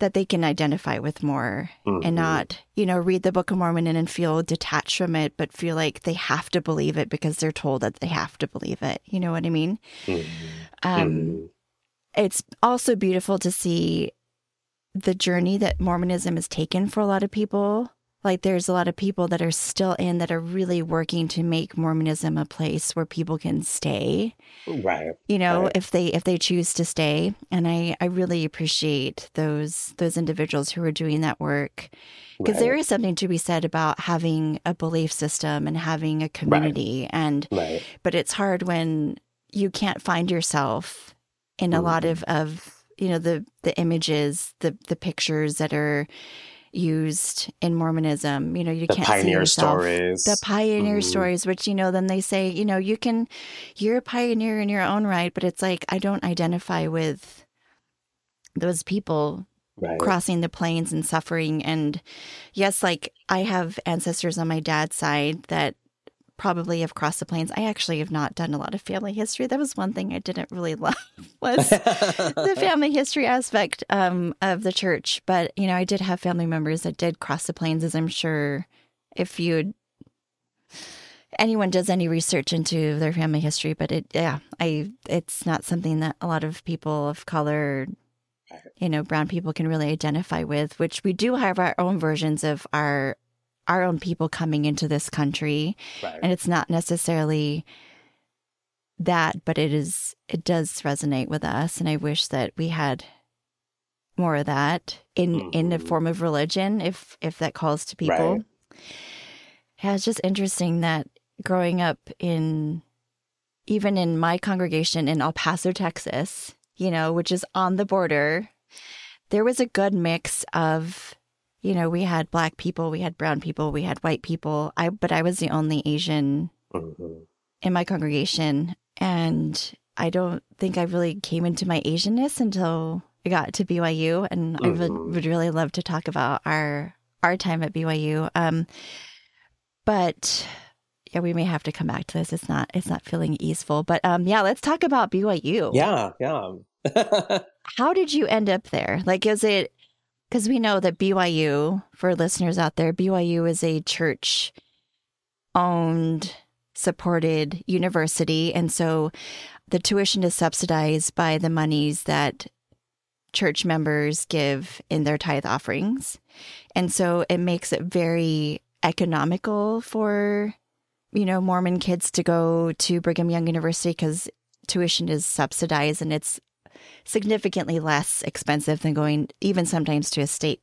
[SPEAKER 1] that they can identify with more
[SPEAKER 3] Mhm.
[SPEAKER 1] and not, you know, read the Book of Mormon and, and feel detached from it, but feel like they have to believe it because they're told that they have to believe it. You know what I mean?
[SPEAKER 3] Mhm.
[SPEAKER 1] Um,
[SPEAKER 3] Mhm.
[SPEAKER 1] It's also beautiful to see the journey that Mormonism has taken for a lot of people. Like, there's a lot of people that are still in that are really working to make Mormonism a place where people can stay
[SPEAKER 3] Right.
[SPEAKER 1] you know
[SPEAKER 3] Right.
[SPEAKER 1] if they if they choose to stay and i i really appreciate those those individuals who are doing that work because
[SPEAKER 3] Right.
[SPEAKER 1] there is something to be said about having a belief system and having a community and
[SPEAKER 3] Right.
[SPEAKER 1] but it's hard when you can't find yourself in a lot
[SPEAKER 3] Mhm.
[SPEAKER 1] of of you know the the images the the pictures that are used in mormonism you know you
[SPEAKER 3] The
[SPEAKER 1] can't see
[SPEAKER 3] pioneer
[SPEAKER 1] yourself
[SPEAKER 3] stories.
[SPEAKER 1] the pioneer
[SPEAKER 3] Mhm.
[SPEAKER 1] stories which you know then they say you know you can you're a pioneer in your own right but it's like i don't identify with those people
[SPEAKER 3] Right.
[SPEAKER 1] crossing the plains and suffering and yes like i have ancestors on my dad's side that probably have crossed the plains. I actually have not done a lot of family history. That was one thing i didn't really love was the family history aspect um, of the church. But, you know, I did have family members that did cross the plains, as I'm sure if you anyone does any research into their family history, but it, yeah, I, it's not something that a lot of people of color, you know, brown people can really identify with, which we do have our own versions of our, our own people coming into this country
[SPEAKER 3] Right.
[SPEAKER 1] and it's not necessarily that but it is it does resonate with us and i wish that we had more of that in in a
[SPEAKER 3] Mhm.
[SPEAKER 1] form of religion if if that calls to people
[SPEAKER 3] Right.
[SPEAKER 1] yeah it's just interesting that growing up in even in my congregation in el paso texas you know which is on the border there was a good mix of you know we had black people we had brown people we had white people i but i was the only asian
[SPEAKER 3] Mhm.
[SPEAKER 1] in my congregation and I don't think I really came into my Asianness until I got to BYU and I would,
[SPEAKER 3] Mhm.
[SPEAKER 1] would really love to talk about our our time at BYU um but yeah we may have to come back to this it's not it's not feeling easeful but um yeah let's talk about BYU
[SPEAKER 3] Yeah. Yeah.
[SPEAKER 1] how did you end up there like is it because we know that BYU for listeners out there BYU is a church owned supported university and so the tuition is subsidized by the monies that church members give in their tithe offerings. And so it makes it very economical for you know mormon kids to go to brigham young university because tuition is subsidized and it's significantly less expensive than going even sometimes to a state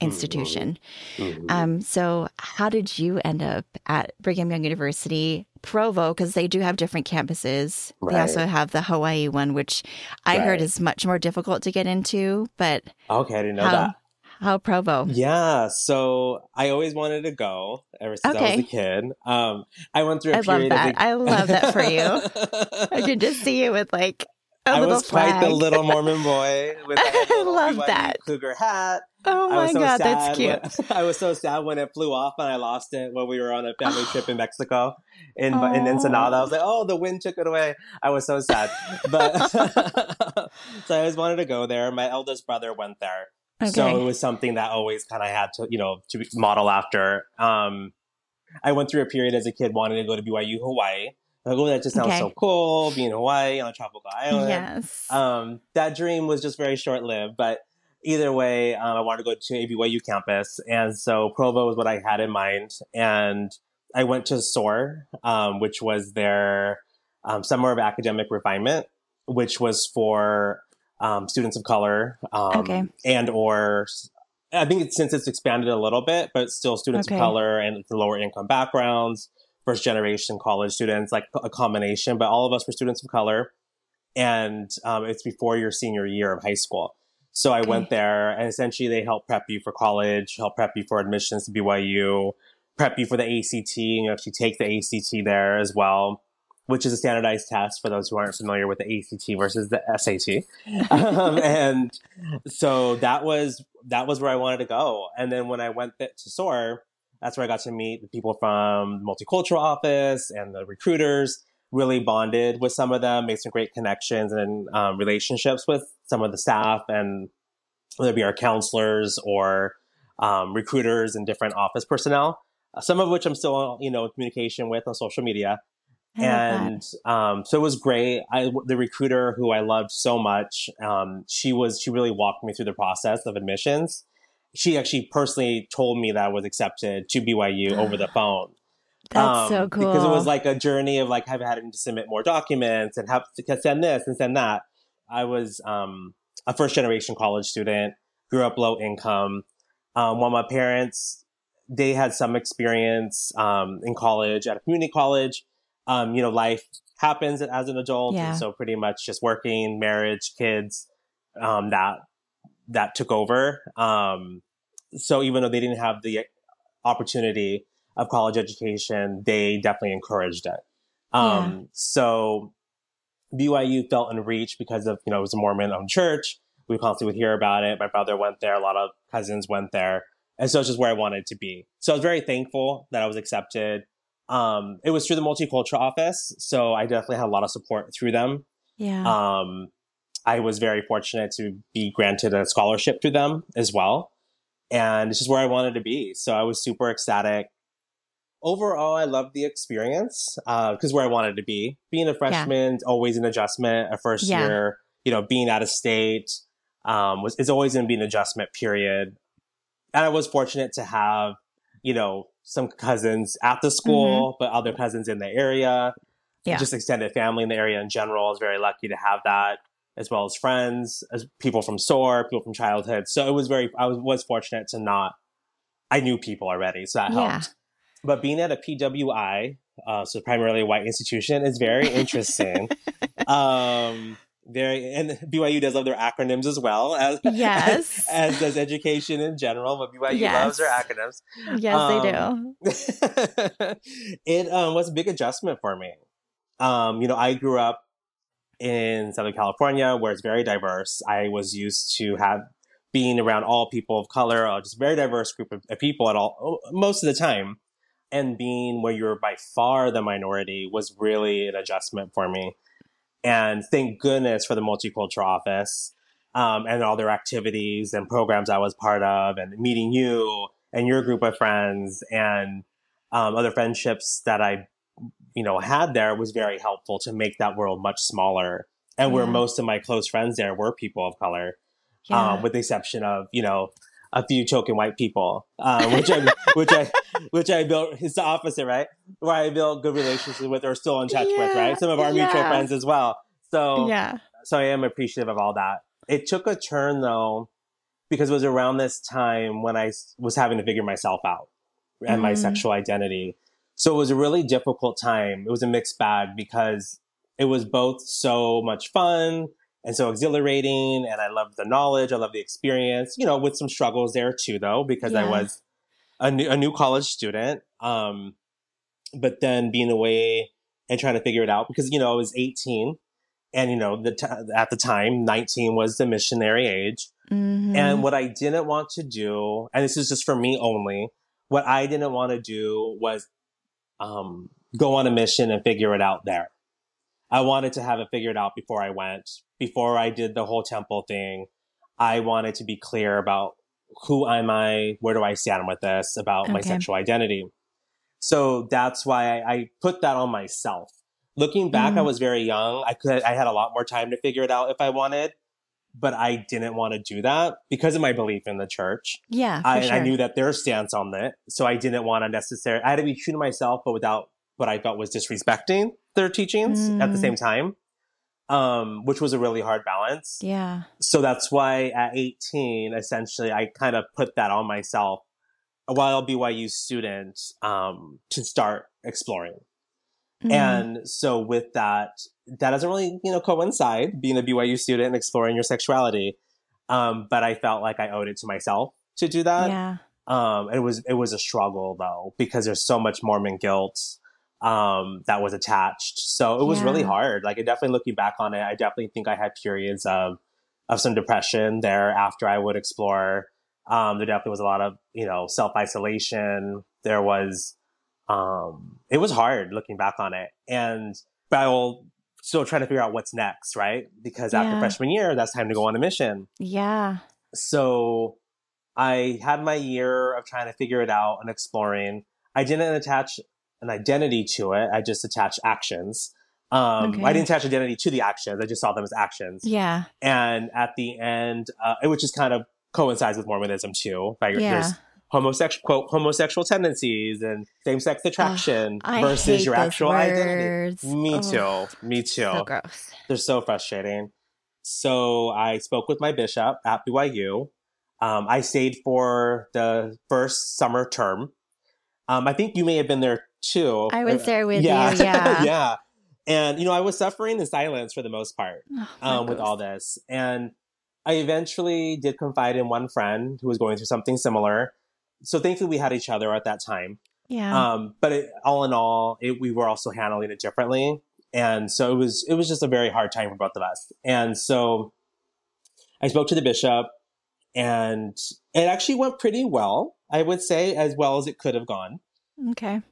[SPEAKER 1] institution.
[SPEAKER 3] Mhm.
[SPEAKER 1] Um, so how did you end up at Brigham Young University, Provo? Because they do have different campuses. They also have the Hawaii one, which I heard is much more difficult to get into. But
[SPEAKER 3] okay, I didn't know
[SPEAKER 1] how
[SPEAKER 3] that.
[SPEAKER 1] how Provo?
[SPEAKER 2] Yeah, so I always wanted to go ever since I was a kid. Um, I went through a
[SPEAKER 1] I love that.
[SPEAKER 2] of
[SPEAKER 1] I love that for you. I can just see you with like
[SPEAKER 2] I was quite the little Mormon boy with a little
[SPEAKER 1] love that.
[SPEAKER 2] cougar hat.
[SPEAKER 1] oh my
[SPEAKER 2] so
[SPEAKER 1] god, that's cute.
[SPEAKER 2] when- I was so sad when it flew off and I lost it when we were on a family trip in Mexico in in Ensenada. I was like, oh, the wind took it away. I was so sad, but so I always wanted to go there. My eldest brother went there, so it was something that always kind of had to you know to model after. Um, I went through a period as a kid wanting to go to BYU Hawaii. Like, oh, that just sounds
[SPEAKER 1] Okay.
[SPEAKER 2] so cool, being in Hawaii on a tropical island
[SPEAKER 1] yes.
[SPEAKER 2] um, that dream was just very short lived. But either way, um, I wanted to go to ABYU campus, and so Provo was what I had in mind, and I went to SOAR, um, which was their um, summer of academic refinement, which was for um, students of color, um,
[SPEAKER 1] Okay.
[SPEAKER 2] and or I think it's, since it's expanded a little bit, but still students
[SPEAKER 1] Okay.
[SPEAKER 2] of color and lower income backgrounds, first generation college students, like a combination. But all of us were students of color, and um, it's before your senior year of high school. So I
[SPEAKER 1] Okay.
[SPEAKER 2] went there, and essentially they help prep you for college, help prep you for admissions to BYU, prep you for the ACT, and you actually take the ACT there as well, which is a standardized test for those who aren't familiar with the ACT versus the SAT. um, and so that was that was where I wanted to go. And then when I went to SOAR, that's where I got to meet the people from the multicultural office and the recruiters. Really bonded with some of them, made some great connections and um, relationships with some of the staff, and whether it be our counselors or um, recruiters and different office personnel. Some of which I'm still, you know, in communication with on social media
[SPEAKER 1] I love that.
[SPEAKER 2] and um, so it was great. I the recruiter who I loved so much, um, she was she really walked me through the process of admissions. She actually personally told me that I was accepted to BYU over the phone.
[SPEAKER 1] That's so
[SPEAKER 2] Um,
[SPEAKER 1] cool.
[SPEAKER 2] because it was like a journey of like having had to submit more documents and have to send this and send that. I was um, a first generation college student, grew up low income. Um, while my parents, they had some experience um, in college at a community college. Um, you know, life happens as an adult,
[SPEAKER 1] Yeah.
[SPEAKER 2] and so pretty much just working, marriage, kids, um, that that took over. Um, so even though they didn't have the opportunity of college education, they definitely encouraged it. Um, So BYU felt in reach because of, you know, it was a Mormon owned church. We constantly would hear about it. My brother went there. A lot of cousins went there. And so it's just where I wanted to be. So I was very thankful that I was accepted. Um, it was through the multicultural office. So I definitely had a lot of support through them.
[SPEAKER 1] yeah.
[SPEAKER 2] Um, I was very fortunate to be granted a scholarship through them as well. And it's just where I wanted to be. So I was super ecstatic. Overall, I loved the experience because where I wanted to be. Being a freshman, always an adjustment. A first
[SPEAKER 1] Yeah.
[SPEAKER 2] year, you know, being out of state um, was is always going to be an adjustment period. And I was fortunate to have, you know, some cousins at the school, but other cousins in the area
[SPEAKER 1] Yeah.
[SPEAKER 2] just extended family in the area in general. I was very lucky to have that, as well as friends, as people from SOAR, people from childhood. So it was very, I was, was fortunate to not, I knew people already, so that
[SPEAKER 1] Yeah.
[SPEAKER 2] helped. But being at a PWI, uh, so primarily a white institution, is very interesting. um, very, and BYU does love their acronyms as well as
[SPEAKER 1] Yes.
[SPEAKER 2] as, does education in general. But BYU
[SPEAKER 1] Yes.
[SPEAKER 2] loves their acronyms
[SPEAKER 1] yes, they do.
[SPEAKER 2] it um, was a big adjustment for me. Um, you know, I grew up in Southern California where it's very diverse. I was used to have being around all people of color, uh, just a very diverse group of, of people at all most of the time. And being where you're by far the minority was really an adjustment for me. And thank goodness for the multicultural office um, and all their activities and programs I was part of, and meeting you and your group of friends and um, other friendships that I, you know, had there was very helpful to make that world much smaller. And where most of my close friends there were people of color,
[SPEAKER 1] Yeah.
[SPEAKER 2] um, with the exception of you know a few token white people, um, which I which I which I built. It's the opposite, right? Where I built good relationships with, or still in touch with, right? Some of our mutual friends as well. So
[SPEAKER 1] yeah.
[SPEAKER 2] so I am appreciative of all that. It took a turn though, because it was around this time when i was having to figure myself out and my
[SPEAKER 1] Mm.
[SPEAKER 2] sexual identity. So it was a really difficult time. It was a mixed bag because it was both so much fun and so exhilarating. And I loved the knowledge. I loved the experience, you know, with some struggles there too, though, because I was a new, a new college student. Um, but then being away and trying to figure it out because, you know, I was 18 and, you know, the t- at the time, 19 was the missionary age.
[SPEAKER 1] Mhm.
[SPEAKER 2] And what I didn't want to do, and this is just for me only, what I didn't want to do was um, go on a mission and figure it out there. I wanted to have it figured out before I went, before I did the whole temple thing. I wanted to be clear about who am I, where do I stand with this, about my sexual identity. So that's why I, I put that on myself. Looking back, I
[SPEAKER 1] Mhm.
[SPEAKER 2] was very young. I could, I had a lot more time to figure it out if I wanted but I didn't want to do that because of my belief in the church.
[SPEAKER 1] Yeah,
[SPEAKER 2] I,
[SPEAKER 1] sure.
[SPEAKER 2] I knew that their stance on it, so I didn't want to necessarily. I had to be true to myself, but without what I felt was disrespecting their teachings at the
[SPEAKER 1] Mm.
[SPEAKER 2] same time, um, which was a really hard balance.
[SPEAKER 1] yeah.
[SPEAKER 2] So that's why at 18, essentially, I kind of put that on myself while BYU student um, to start exploring.
[SPEAKER 1] Mm.
[SPEAKER 2] And so with that, that doesn't really, you know, coincide being a BYU student and exploring your sexuality. Um, but I felt like I owed it to myself to do that.
[SPEAKER 1] yeah.
[SPEAKER 2] Um, it was, it was a struggle though, because there's so much Mormon guilt, um, that was attached. So it was really hard. Like, I definitely looking back on it, I definitely think I had periods of, of some depression there after I would explore. Um, there definitely was a lot of, you know, self isolation. There was, um, it was hard looking back on it. And, but I will still trying to figure out what's next, right? Because after
[SPEAKER 1] Yeah.
[SPEAKER 2] freshman year, that's time to go on a mission
[SPEAKER 1] Yeah.
[SPEAKER 2] so I had my year of trying to figure it out and exploring. I didn't attach an identity to it. I just attached actions. Um,
[SPEAKER 1] Okay.
[SPEAKER 2] I didn't attach identity to the actions. I just saw them as actions.
[SPEAKER 1] Yeah.
[SPEAKER 2] And at the end, uh, which is kind of coincides with Mormonism too. Like
[SPEAKER 1] Yeah.
[SPEAKER 2] there's homosexual quote homosexual tendencies and same sex attraction
[SPEAKER 1] I
[SPEAKER 2] versus your actual
[SPEAKER 1] words.
[SPEAKER 2] identity. Me
[SPEAKER 1] Ugh,
[SPEAKER 2] too. Me too.
[SPEAKER 1] So gross.
[SPEAKER 2] They're so frustrating. So I spoke with my bishop at BYU. Um, I stayed for the first summer term. Um, I think you may have been there too.
[SPEAKER 1] I was there with
[SPEAKER 2] yeah.
[SPEAKER 1] you. Yeah.
[SPEAKER 2] yeah. And, you know, I was suffering in silence for the most part
[SPEAKER 1] Ugh,
[SPEAKER 2] um, with all this. And I eventually did confide in one friend who was going through something similar. So thankfully we had each other at that time.
[SPEAKER 1] Yeah.
[SPEAKER 2] Um, but it, all in all, it, we were also handling it differently, and so it was it was just a very hard time for both of us. And so I spoke to the bishop, and it actually went pretty well. I would say as well as it could have gone,
[SPEAKER 1] okay.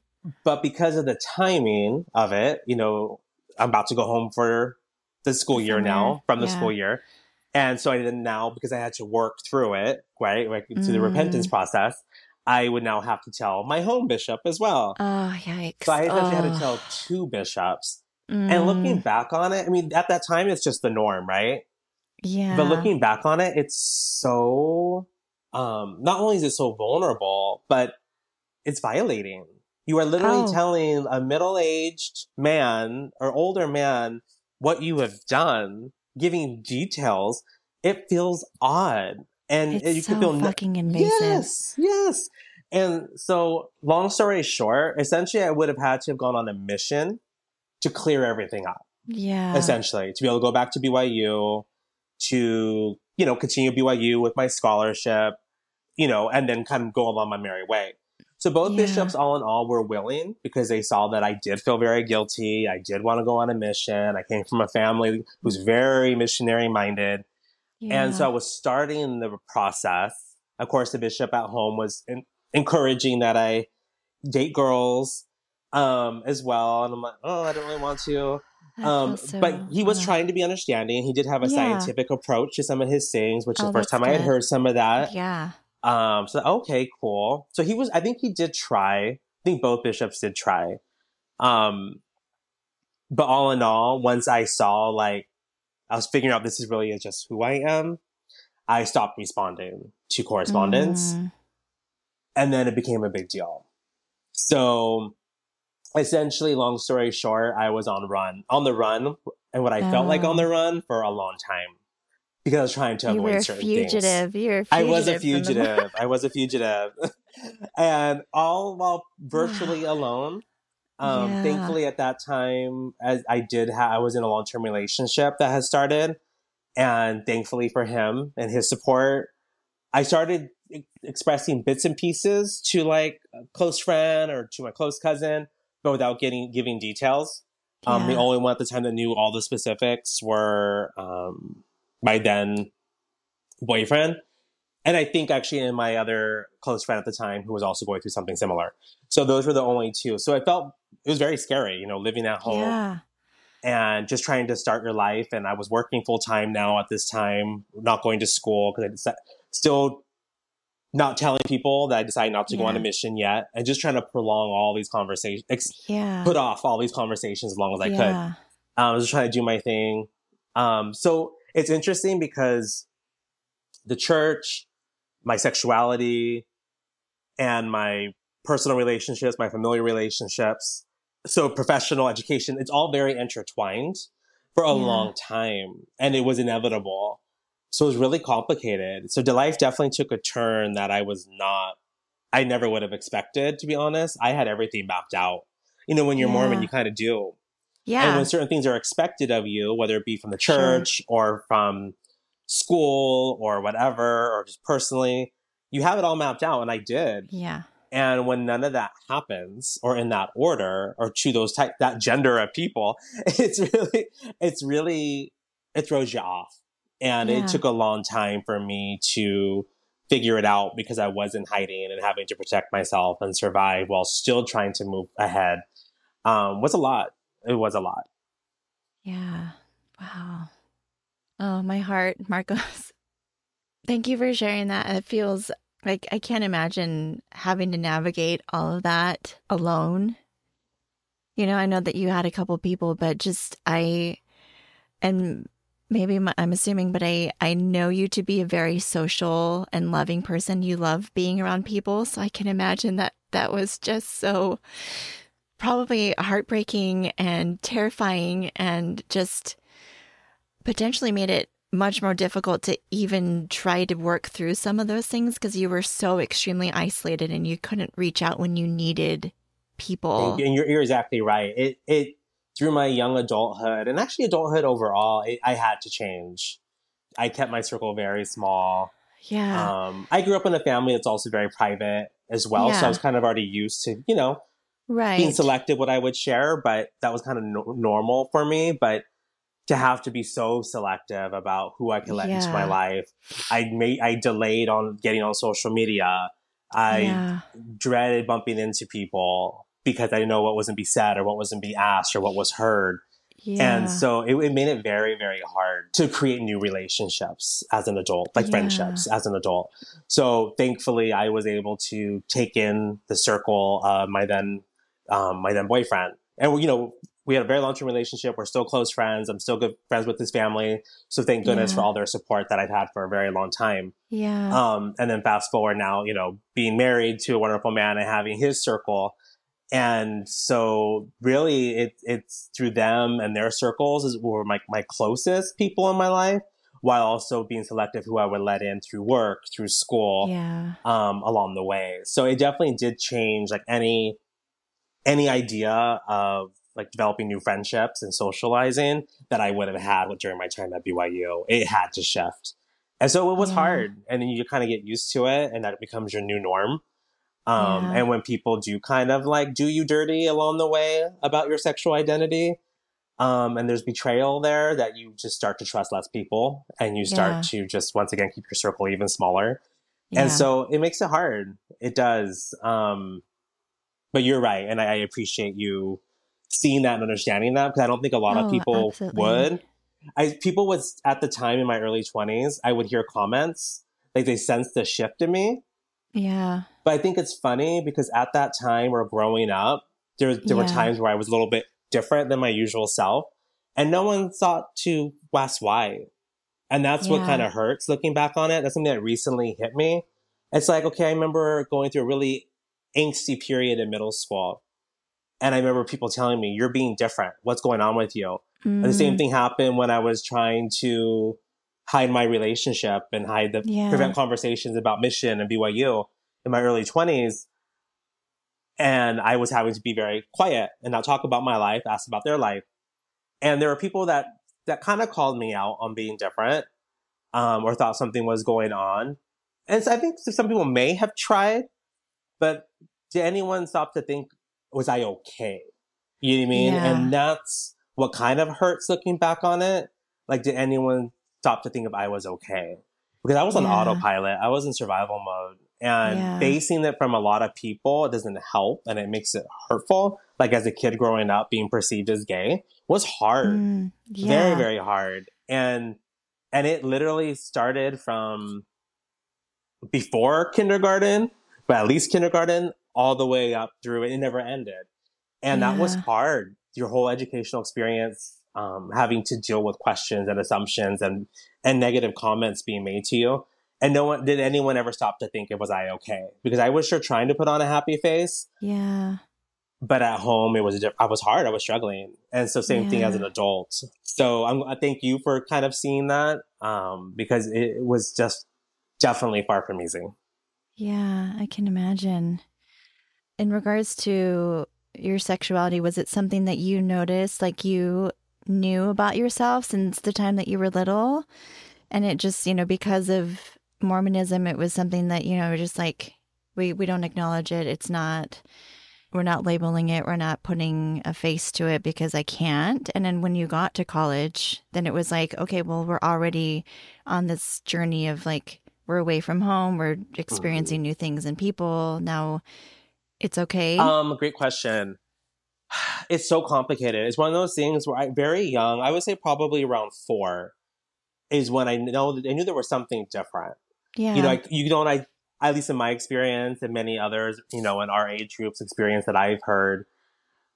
[SPEAKER 2] but because of the timing of it, you know, I'm about to go home for the school year now from the
[SPEAKER 1] yeah.
[SPEAKER 2] school year. And so I didn't now because I had to work through it, right? Like to the
[SPEAKER 1] Mm.
[SPEAKER 2] repentance process. I would now have to tell my home bishop as well.
[SPEAKER 1] Oh, yikes.
[SPEAKER 2] So I actually had to tell two bishops.
[SPEAKER 1] Mm,
[SPEAKER 2] And looking back on it, I mean, at that time, it's just the norm, right?
[SPEAKER 1] yeah.
[SPEAKER 2] But looking back on it, it's so, um, not only is it so vulnerable, but it's violating. You are literally
[SPEAKER 1] Oh.
[SPEAKER 2] telling a middle aged man or older man what you have done, giving details. It feels odd. And
[SPEAKER 1] it's
[SPEAKER 2] you
[SPEAKER 1] so
[SPEAKER 2] can feel
[SPEAKER 1] fucking invasive.
[SPEAKER 2] Yes, yes. And so, long story short, essentially, I would have had to have gone on a mission to clear everything up.
[SPEAKER 1] Yeah.
[SPEAKER 2] Essentially, to be able to go back to BYU, to you know continue BYU with my scholarship, you know, and then kind of go along my merry way. So both
[SPEAKER 1] Yeah.
[SPEAKER 2] bishops, all in all, were willing because they saw that I did feel very guilty. I did want to go on a mission. I came from a family who's very missionary minded. And so I was starting the process. Of course, the bishop at home was en- encouraging that I date girls um, as well. And I'm like, oh, I don't really want to. Um,
[SPEAKER 1] so-
[SPEAKER 2] but he was trying to be understanding. He did have a
[SPEAKER 1] Yeah.
[SPEAKER 2] scientific approach to some of his sayings, which is
[SPEAKER 1] Oh,
[SPEAKER 2] the first
[SPEAKER 1] that's
[SPEAKER 2] time I had heard some of that.
[SPEAKER 1] Yeah.
[SPEAKER 2] Um, so okay, cool. So he was. I think he did try. I think both bishops did try. Um, but all in all, once I saw like I was figuring out this is really just who I am, I stopped responding to correspondence,
[SPEAKER 1] Mm,
[SPEAKER 2] and then it became a big deal. So essentially, long story short, I was on run on the run, and what I felt like
[SPEAKER 1] Oh.
[SPEAKER 2] on the run for a long time because I was trying to
[SPEAKER 1] you
[SPEAKER 2] avoid
[SPEAKER 1] were a
[SPEAKER 2] certain things.
[SPEAKER 1] You were a fugitive.
[SPEAKER 2] I was a fugitive. I was a fugitive. and all while virtually alone. Um,
[SPEAKER 1] Yeah.
[SPEAKER 2] Thankfully, at that time, as I did, ha- I was in a long term relationship that has started, and thankfully for him and his support, I started e- expressing bits and pieces to like a close friend or to my close cousin, but without getting giving details. Um, the only one at the time that knew all the specifics were um, my then boyfriend. And I think actually in my other close friend at the time who was also going through something similar. So those were the only two. So I felt it was very scary, you know, living at home
[SPEAKER 1] Yeah.
[SPEAKER 2] and just trying to start your life. And I was working full time now at this time, not going to school because I still not telling people that I decided not to go on a mission yet and just trying to prolong all these conversations, ex-
[SPEAKER 1] Yeah.
[SPEAKER 2] put off all these conversations as long as I could.
[SPEAKER 1] yeah.
[SPEAKER 2] Um, I was just trying to do my thing. Um, so it's interesting because the church, my sexuality, and my personal relationships, my familiar relationships, so professional education, it's all very intertwined for a
[SPEAKER 1] Yeah.
[SPEAKER 2] long time. And it was inevitable. So it was really complicated. So the life definitely took a turn that I was not, I never would have expected, to be honest. I had everything mapped out. You know, when you're Mormon, you kind of do. And when certain things are expected of you, whether it be from the
[SPEAKER 1] Sure.
[SPEAKER 2] church or from school or whatever, or just personally, you have it all mapped out. And I did.
[SPEAKER 1] Yeah.
[SPEAKER 2] And when none of that happens or in that order or to those type, that gender of people, it's really, it's really, it throws you off. And
[SPEAKER 1] Yeah.
[SPEAKER 2] it took a long time for me to figure it out because I was in hiding and having to protect myself and survive while still trying to move ahead. Um, was a lot. It was a lot.
[SPEAKER 1] Yeah. Wow. Oh, my heart, Marcos. Thank you for sharing that. It feels like I can't imagine having to navigate all of that alone. You know, I know that you had a couple people, but just I, and maybe my, I'm assuming, but I I know you to be a very social and loving person. You love being around people, so I can imagine that that was just so probably heartbreaking and terrifying and just potentially made it much more difficult to even try to work through some of those things because you were so extremely isolated and you couldn't reach out when you needed people.
[SPEAKER 2] And, you're, you're exactly right. It, it, through my young adulthood and actually adulthood overall, it, I had to change. I kept my circle very small.
[SPEAKER 1] Yeah.
[SPEAKER 2] Um, I grew up in a family that's also very private as well. So I was kind of already used to, you know,
[SPEAKER 1] right.
[SPEAKER 2] being selective what I would share, but that was kind of no- normal for me. But to have to be so selective about who I could let into my life, I made, I delayed on getting on social media. I
[SPEAKER 1] yeah.
[SPEAKER 2] dreaded bumping into people because I didn't know what was going to be said or what was going to be asked or what was heard.
[SPEAKER 1] Yeah.
[SPEAKER 2] And so it, it made it very, very hard to create new relationships as an adult, like
[SPEAKER 1] Yeah.
[SPEAKER 2] friendships as an adult. So thankfully, I was able to take in the circle of my then, um, my then boyfriend. And, you know, we had a very long term relationship. We're still close friends. I'm still good friends with his family. So thank goodness
[SPEAKER 1] Yeah.
[SPEAKER 2] for all their support that I've had for a very long time.
[SPEAKER 1] yeah.
[SPEAKER 2] Um, and then fast forward now, you know, being married to a wonderful man and having his circle. And so really it, it's through them and their circles is were my, my closest people in my life while also being selective who I would let in through work, through school,
[SPEAKER 1] yeah.
[SPEAKER 2] um, along the way. So it definitely did change like any, any idea of like developing new friendships and socializing that I would have had during my time at BYU. It had to shift. And so it was
[SPEAKER 1] Yeah.
[SPEAKER 2] hard. And then you kind of get used to it and that becomes your new norm. Um,
[SPEAKER 1] Yeah.
[SPEAKER 2] and when people do kind of like do you dirty along the way about your sexual identity, um, and there's betrayal there that you just start to trust less people and you start
[SPEAKER 1] Yeah.
[SPEAKER 2] to just once again keep your circle even smaller. And so it makes it hard. It does. Um, but you're right. And I, I appreciate you seeing that and understanding that because I don't think a lot
[SPEAKER 1] Oh,
[SPEAKER 2] of people
[SPEAKER 1] absolutely.
[SPEAKER 2] would. I people was at the time in my early 20s, I would hear comments like they sensed the shift in me.
[SPEAKER 1] yeah.
[SPEAKER 2] But I think it's funny because at that time or growing up, there, there were times where I was a little bit different than my usual self. And no one thought to ask why. And that's what kind of hurts looking back on it. That's something that recently hit me. It's like, okay, I remember going through a really angsty period in middle school. And I remember people telling me, you're being different. What's going on with you? And the same
[SPEAKER 1] Mm,
[SPEAKER 2] thing happened when I was trying to hide my relationship and hide the
[SPEAKER 1] Yeah.
[SPEAKER 2] prevent conversations about mission and BYU in my early 20s. And I was having to be very quiet and not talk about my life, ask about their life. And there were people that that kind of called me out on being different um, or thought something was going on. And so I think some people may have tried, but did anyone stop to think, was I okay? You know what I mean?
[SPEAKER 1] Yeah.
[SPEAKER 2] And that's what kind of hurts looking back on it. Like, did anyone stop to think if I was okay? Because I was on
[SPEAKER 1] Yeah.
[SPEAKER 2] autopilot. I was in survival mode. And
[SPEAKER 1] Yeah.
[SPEAKER 2] facing it from a lot of people, it doesn't help and it makes it hurtful. Like as a kid growing up, being perceived as gay was hard
[SPEAKER 1] mm,
[SPEAKER 2] very very hard and and it literally started from before kindergarten but at least kindergarten all the way up through it it never ended and that was hard your whole educational experience um, having to deal with questions and assumptions and and negative comments being made to you. And no one did anyone ever stop to think it was I okay? Because I was sure trying to put on a happy face.
[SPEAKER 1] Yeah.
[SPEAKER 2] But at home, it was I was hard. I was struggling, and so same yeah. thing as an adult. So I'm, I thank you for kind of seeing that um, because it was just definitely far from easy.
[SPEAKER 1] Yeah, I can imagine. In regards to your sexuality, was it something that you noticed, like you knew about yourself since the time that you were little? And it just, you know, because of Mormonism, it was something that, you know, just like we, we don't acknowledge it. It's not, we're not labeling it. We're not putting a face to it because I can't. And then when you got to college, then it was like, okay, well, we're already on this journey of like, we're away from home, we're experiencing mm-hmm. new things and people. Now it's okay.
[SPEAKER 2] Um, great question. It's so complicated. It's one of those things where I very young, I would say probably around four, is when I know that I knew there was something different.
[SPEAKER 1] Yeah.
[SPEAKER 2] You know, like you don't I at least in my experience and many others, you know, in our age group's experience that I've heard,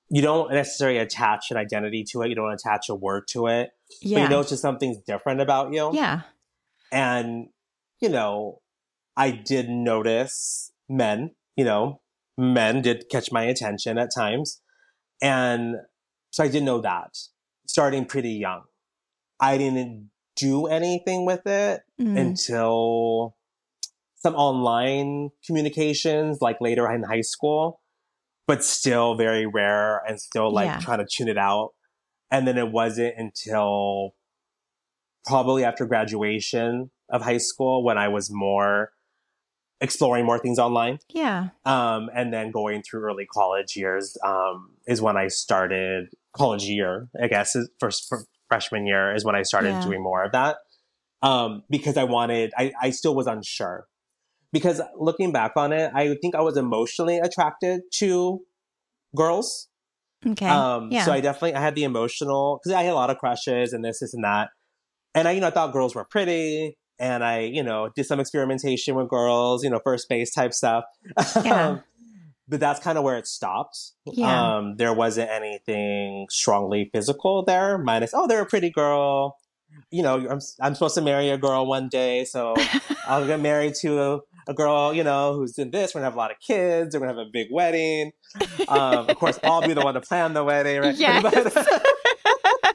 [SPEAKER 2] you don't necessarily attach an identity to it. You don't attach a word to it. Yeah. But you know it's just something's different about you.
[SPEAKER 1] Yeah.
[SPEAKER 2] And, you know, I did notice men, you know, men did catch my attention at times. And so I did know that starting pretty young. I didn't do anything with it mm. until some online communications, like later in high school, but still very rare and still like yeah. trying to tune it out. And then it wasn't until probably after graduation of high school when I was more exploring more things online.
[SPEAKER 1] Yeah.
[SPEAKER 2] Um, and then going through early college years um, is when I started college year, I guess, first freshman year is when I started yeah. doing more of that. Um, because I wanted, I, I still was unsure. Because looking back on it, I think I was emotionally attracted to girls.
[SPEAKER 1] Okay. Um,
[SPEAKER 2] yeah. So I definitely, I had the emotional, because I had a lot of crushes and this, this, and that. And I, you know, I thought girls were pretty and I, you know, did some experimentation with girls, you know, first base type stuff. Yeah. Um, but that's kind of where it stopped. Yeah. Um, there wasn't anything strongly physical there, minus, oh, they're a pretty girl. You know, I'm, I'm supposed to marry a girl one day, so I'll get married to a, a, girl, you know, who's in this. We're gonna have a lot of kids. We're gonna have a big wedding. Um, of course, I'll be the one to plan the wedding, right?
[SPEAKER 1] Yes.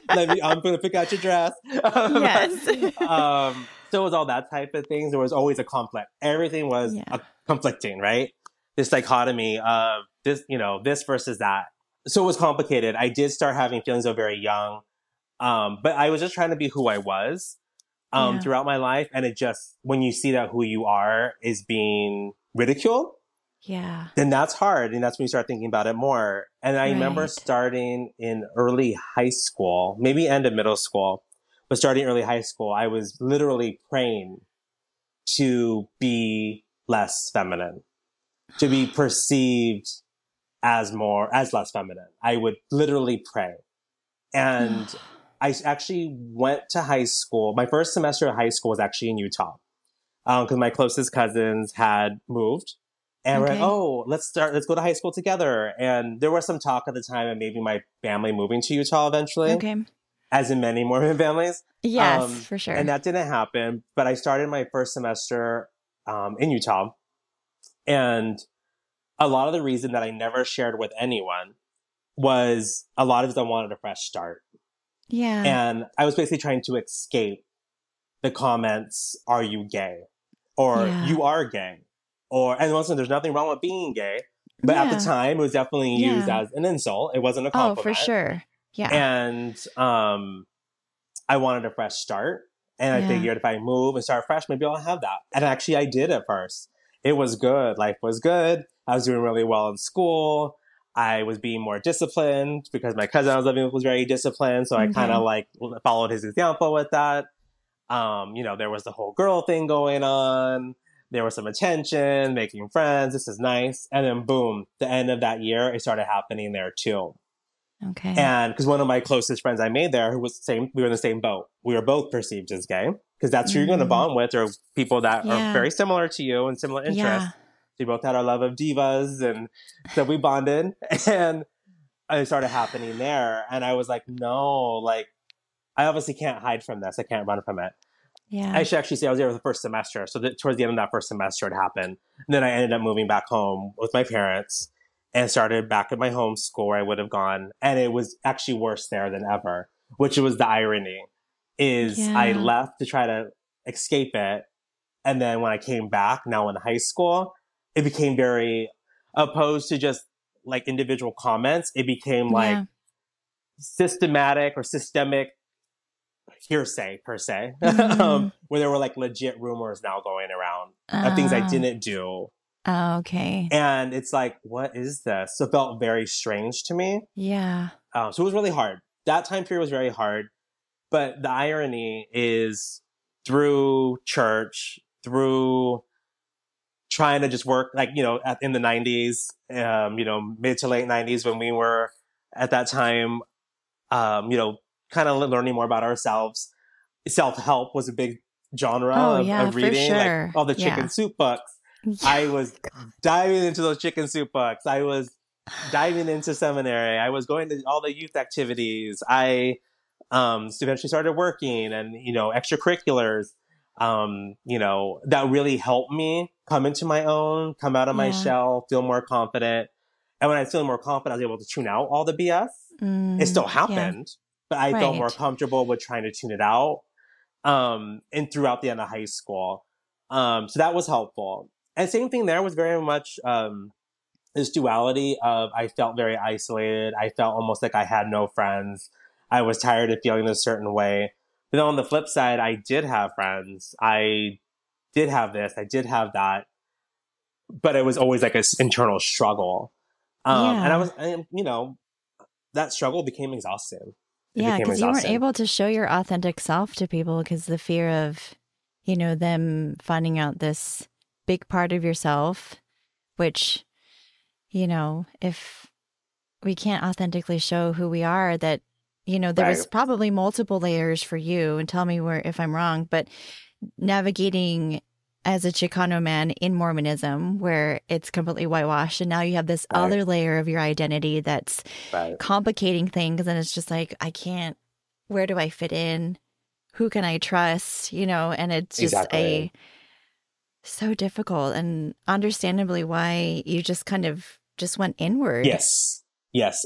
[SPEAKER 1] But,
[SPEAKER 2] let me, I'm gonna pick out your dress.
[SPEAKER 1] yes.
[SPEAKER 2] um, so it was all that type of things. There was always a conflict. Everything was yeah. conflicting, right? This dichotomy of this, you know, this versus that. So it was complicated. I did start having feelings of very young. Um, but I was just trying to be who I was um, yeah. throughout my life. And it just, when you see that who you are is being ridiculed,
[SPEAKER 1] yeah.
[SPEAKER 2] Then that's hard. And that's when you start thinking about it more. And I right. remember starting in early high school, maybe end of middle school, but starting early high school, I was literally praying to be less feminine, to be perceived as more, as less feminine. I would literally pray. And I actually went to high school. My first semester of high school was actually in Utah because um, my closest cousins had moved. And okay. we're like, oh, let's start, let's go to high school together. And there was some talk at the time of maybe my family moving to Utah eventually.
[SPEAKER 1] Okay
[SPEAKER 2] as in many Mormon families.
[SPEAKER 1] Yes, um, for sure.
[SPEAKER 2] And that didn't happen. But I started my first semester um, in Utah. And a lot of the reason that I never shared with anyone was a lot of I wanted a fresh start.
[SPEAKER 1] Yeah.
[SPEAKER 2] And I was basically trying to escape the comments, are you gay? Or yeah. you are gay. Or, and listen, there's nothing wrong with being gay. But yeah. at the time, it was definitely yeah. used as an insult. It wasn't a compliment.
[SPEAKER 1] Oh, for sure. Yeah.
[SPEAKER 2] And um, I wanted a fresh start. And yeah. I figured if I move and start fresh, maybe I'll have that. And actually, I did at first. It was good. Life was good. I was doing really well in school. I was being more disciplined because my cousin I was living with was very disciplined. So I kind of like followed his example with that. Um, you know, there was the whole girl thing going on. There was some attention, making friends. This is nice. And then boom, the end of that year, it started happening there too.
[SPEAKER 1] Okay.
[SPEAKER 2] And because one of my closest friends I made there, who was the same, we were in the same boat. We were both perceived as gay because that's who mm. you're going to bond with, or people that yeah. are very similar to you and similar interests. Yeah. We both had our love of divas, and so we bonded. And it started happening there. And I was like, no, like, I obviously can't hide from this. I can't run from it.
[SPEAKER 1] Yeah.
[SPEAKER 2] I should actually say I was there for the first semester. So that towards the end of that first semester, it happened. And then I ended up moving back home with my parents and started back at my home school where I would have gone. And it was actually worse there than ever, which was the irony is I left to try to escape it. And then when I came back now in high school, it became very opposed to just like individual comments. It became like
[SPEAKER 1] Yeah.
[SPEAKER 2] systematic or systemic hearsay per se,
[SPEAKER 1] Mhm.
[SPEAKER 2] um, where there were like legit rumors now going around of things I
[SPEAKER 1] Ah.
[SPEAKER 2] didn't do.
[SPEAKER 1] Oh, okay.
[SPEAKER 2] And it's like, what is this? So it felt very strange to me.
[SPEAKER 1] Yeah.
[SPEAKER 2] Um, so it was really hard. That time period was very hard. But the irony is through church, through trying to just work, like, you know, at, in the 90s, um, you know, mid to late 90s when we were at that time, um, you know, kind of learning more about ourselves. Self help was a big genre
[SPEAKER 1] Oh,
[SPEAKER 2] of,
[SPEAKER 1] yeah,
[SPEAKER 2] of
[SPEAKER 1] for
[SPEAKER 2] reading,
[SPEAKER 1] sure.
[SPEAKER 2] like all the chicken
[SPEAKER 1] Yeah.
[SPEAKER 2] soup books. I was diving into those chicken soup books. I was diving into seminary. I was going to all the youth activities. I um, eventually started working and, you know, extracurriculars, um, you know, that really helped me come into my own, come out of my
[SPEAKER 1] Yeah.
[SPEAKER 2] shell, feel more confident. And when I was feeling more confident, I was able to tune out all the BS.
[SPEAKER 1] Mm,
[SPEAKER 2] It still
[SPEAKER 1] yeah.
[SPEAKER 2] happened, but I felt more comfortable with trying to tune it out. Um, and throughout the end of high school. Um, so that was helpful. And same thing there was very much, um, this duality of I felt very isolated. I felt almost like I had no friends. I was tired of feeling a certain way. But then on the flip side, I did have friends. I did have this. I did have that. But it was always like an internal struggle. Um, And I was, and, you know, that struggle became exhausting. It
[SPEAKER 1] Yeah, because you weren't able to show your authentic self to people because the fear of, you know, them finding out this big part of yourself, which, you know, if we can't authentically show who we are, that, you know, there was probably multiple layers for you. And tell me where if I'm wrong, but navigating as a Chicano man in Mormonism, where it's completely whitewashed, and now you have this
[SPEAKER 2] Right.
[SPEAKER 1] other layer of your identity that's
[SPEAKER 2] Right.
[SPEAKER 1] complicating things and it's just like i can't where do i fit in who can i trust you know and it's just
[SPEAKER 2] Exactly.
[SPEAKER 1] a so difficult and understandably why you just kind of just went inward
[SPEAKER 2] Yes. Yes.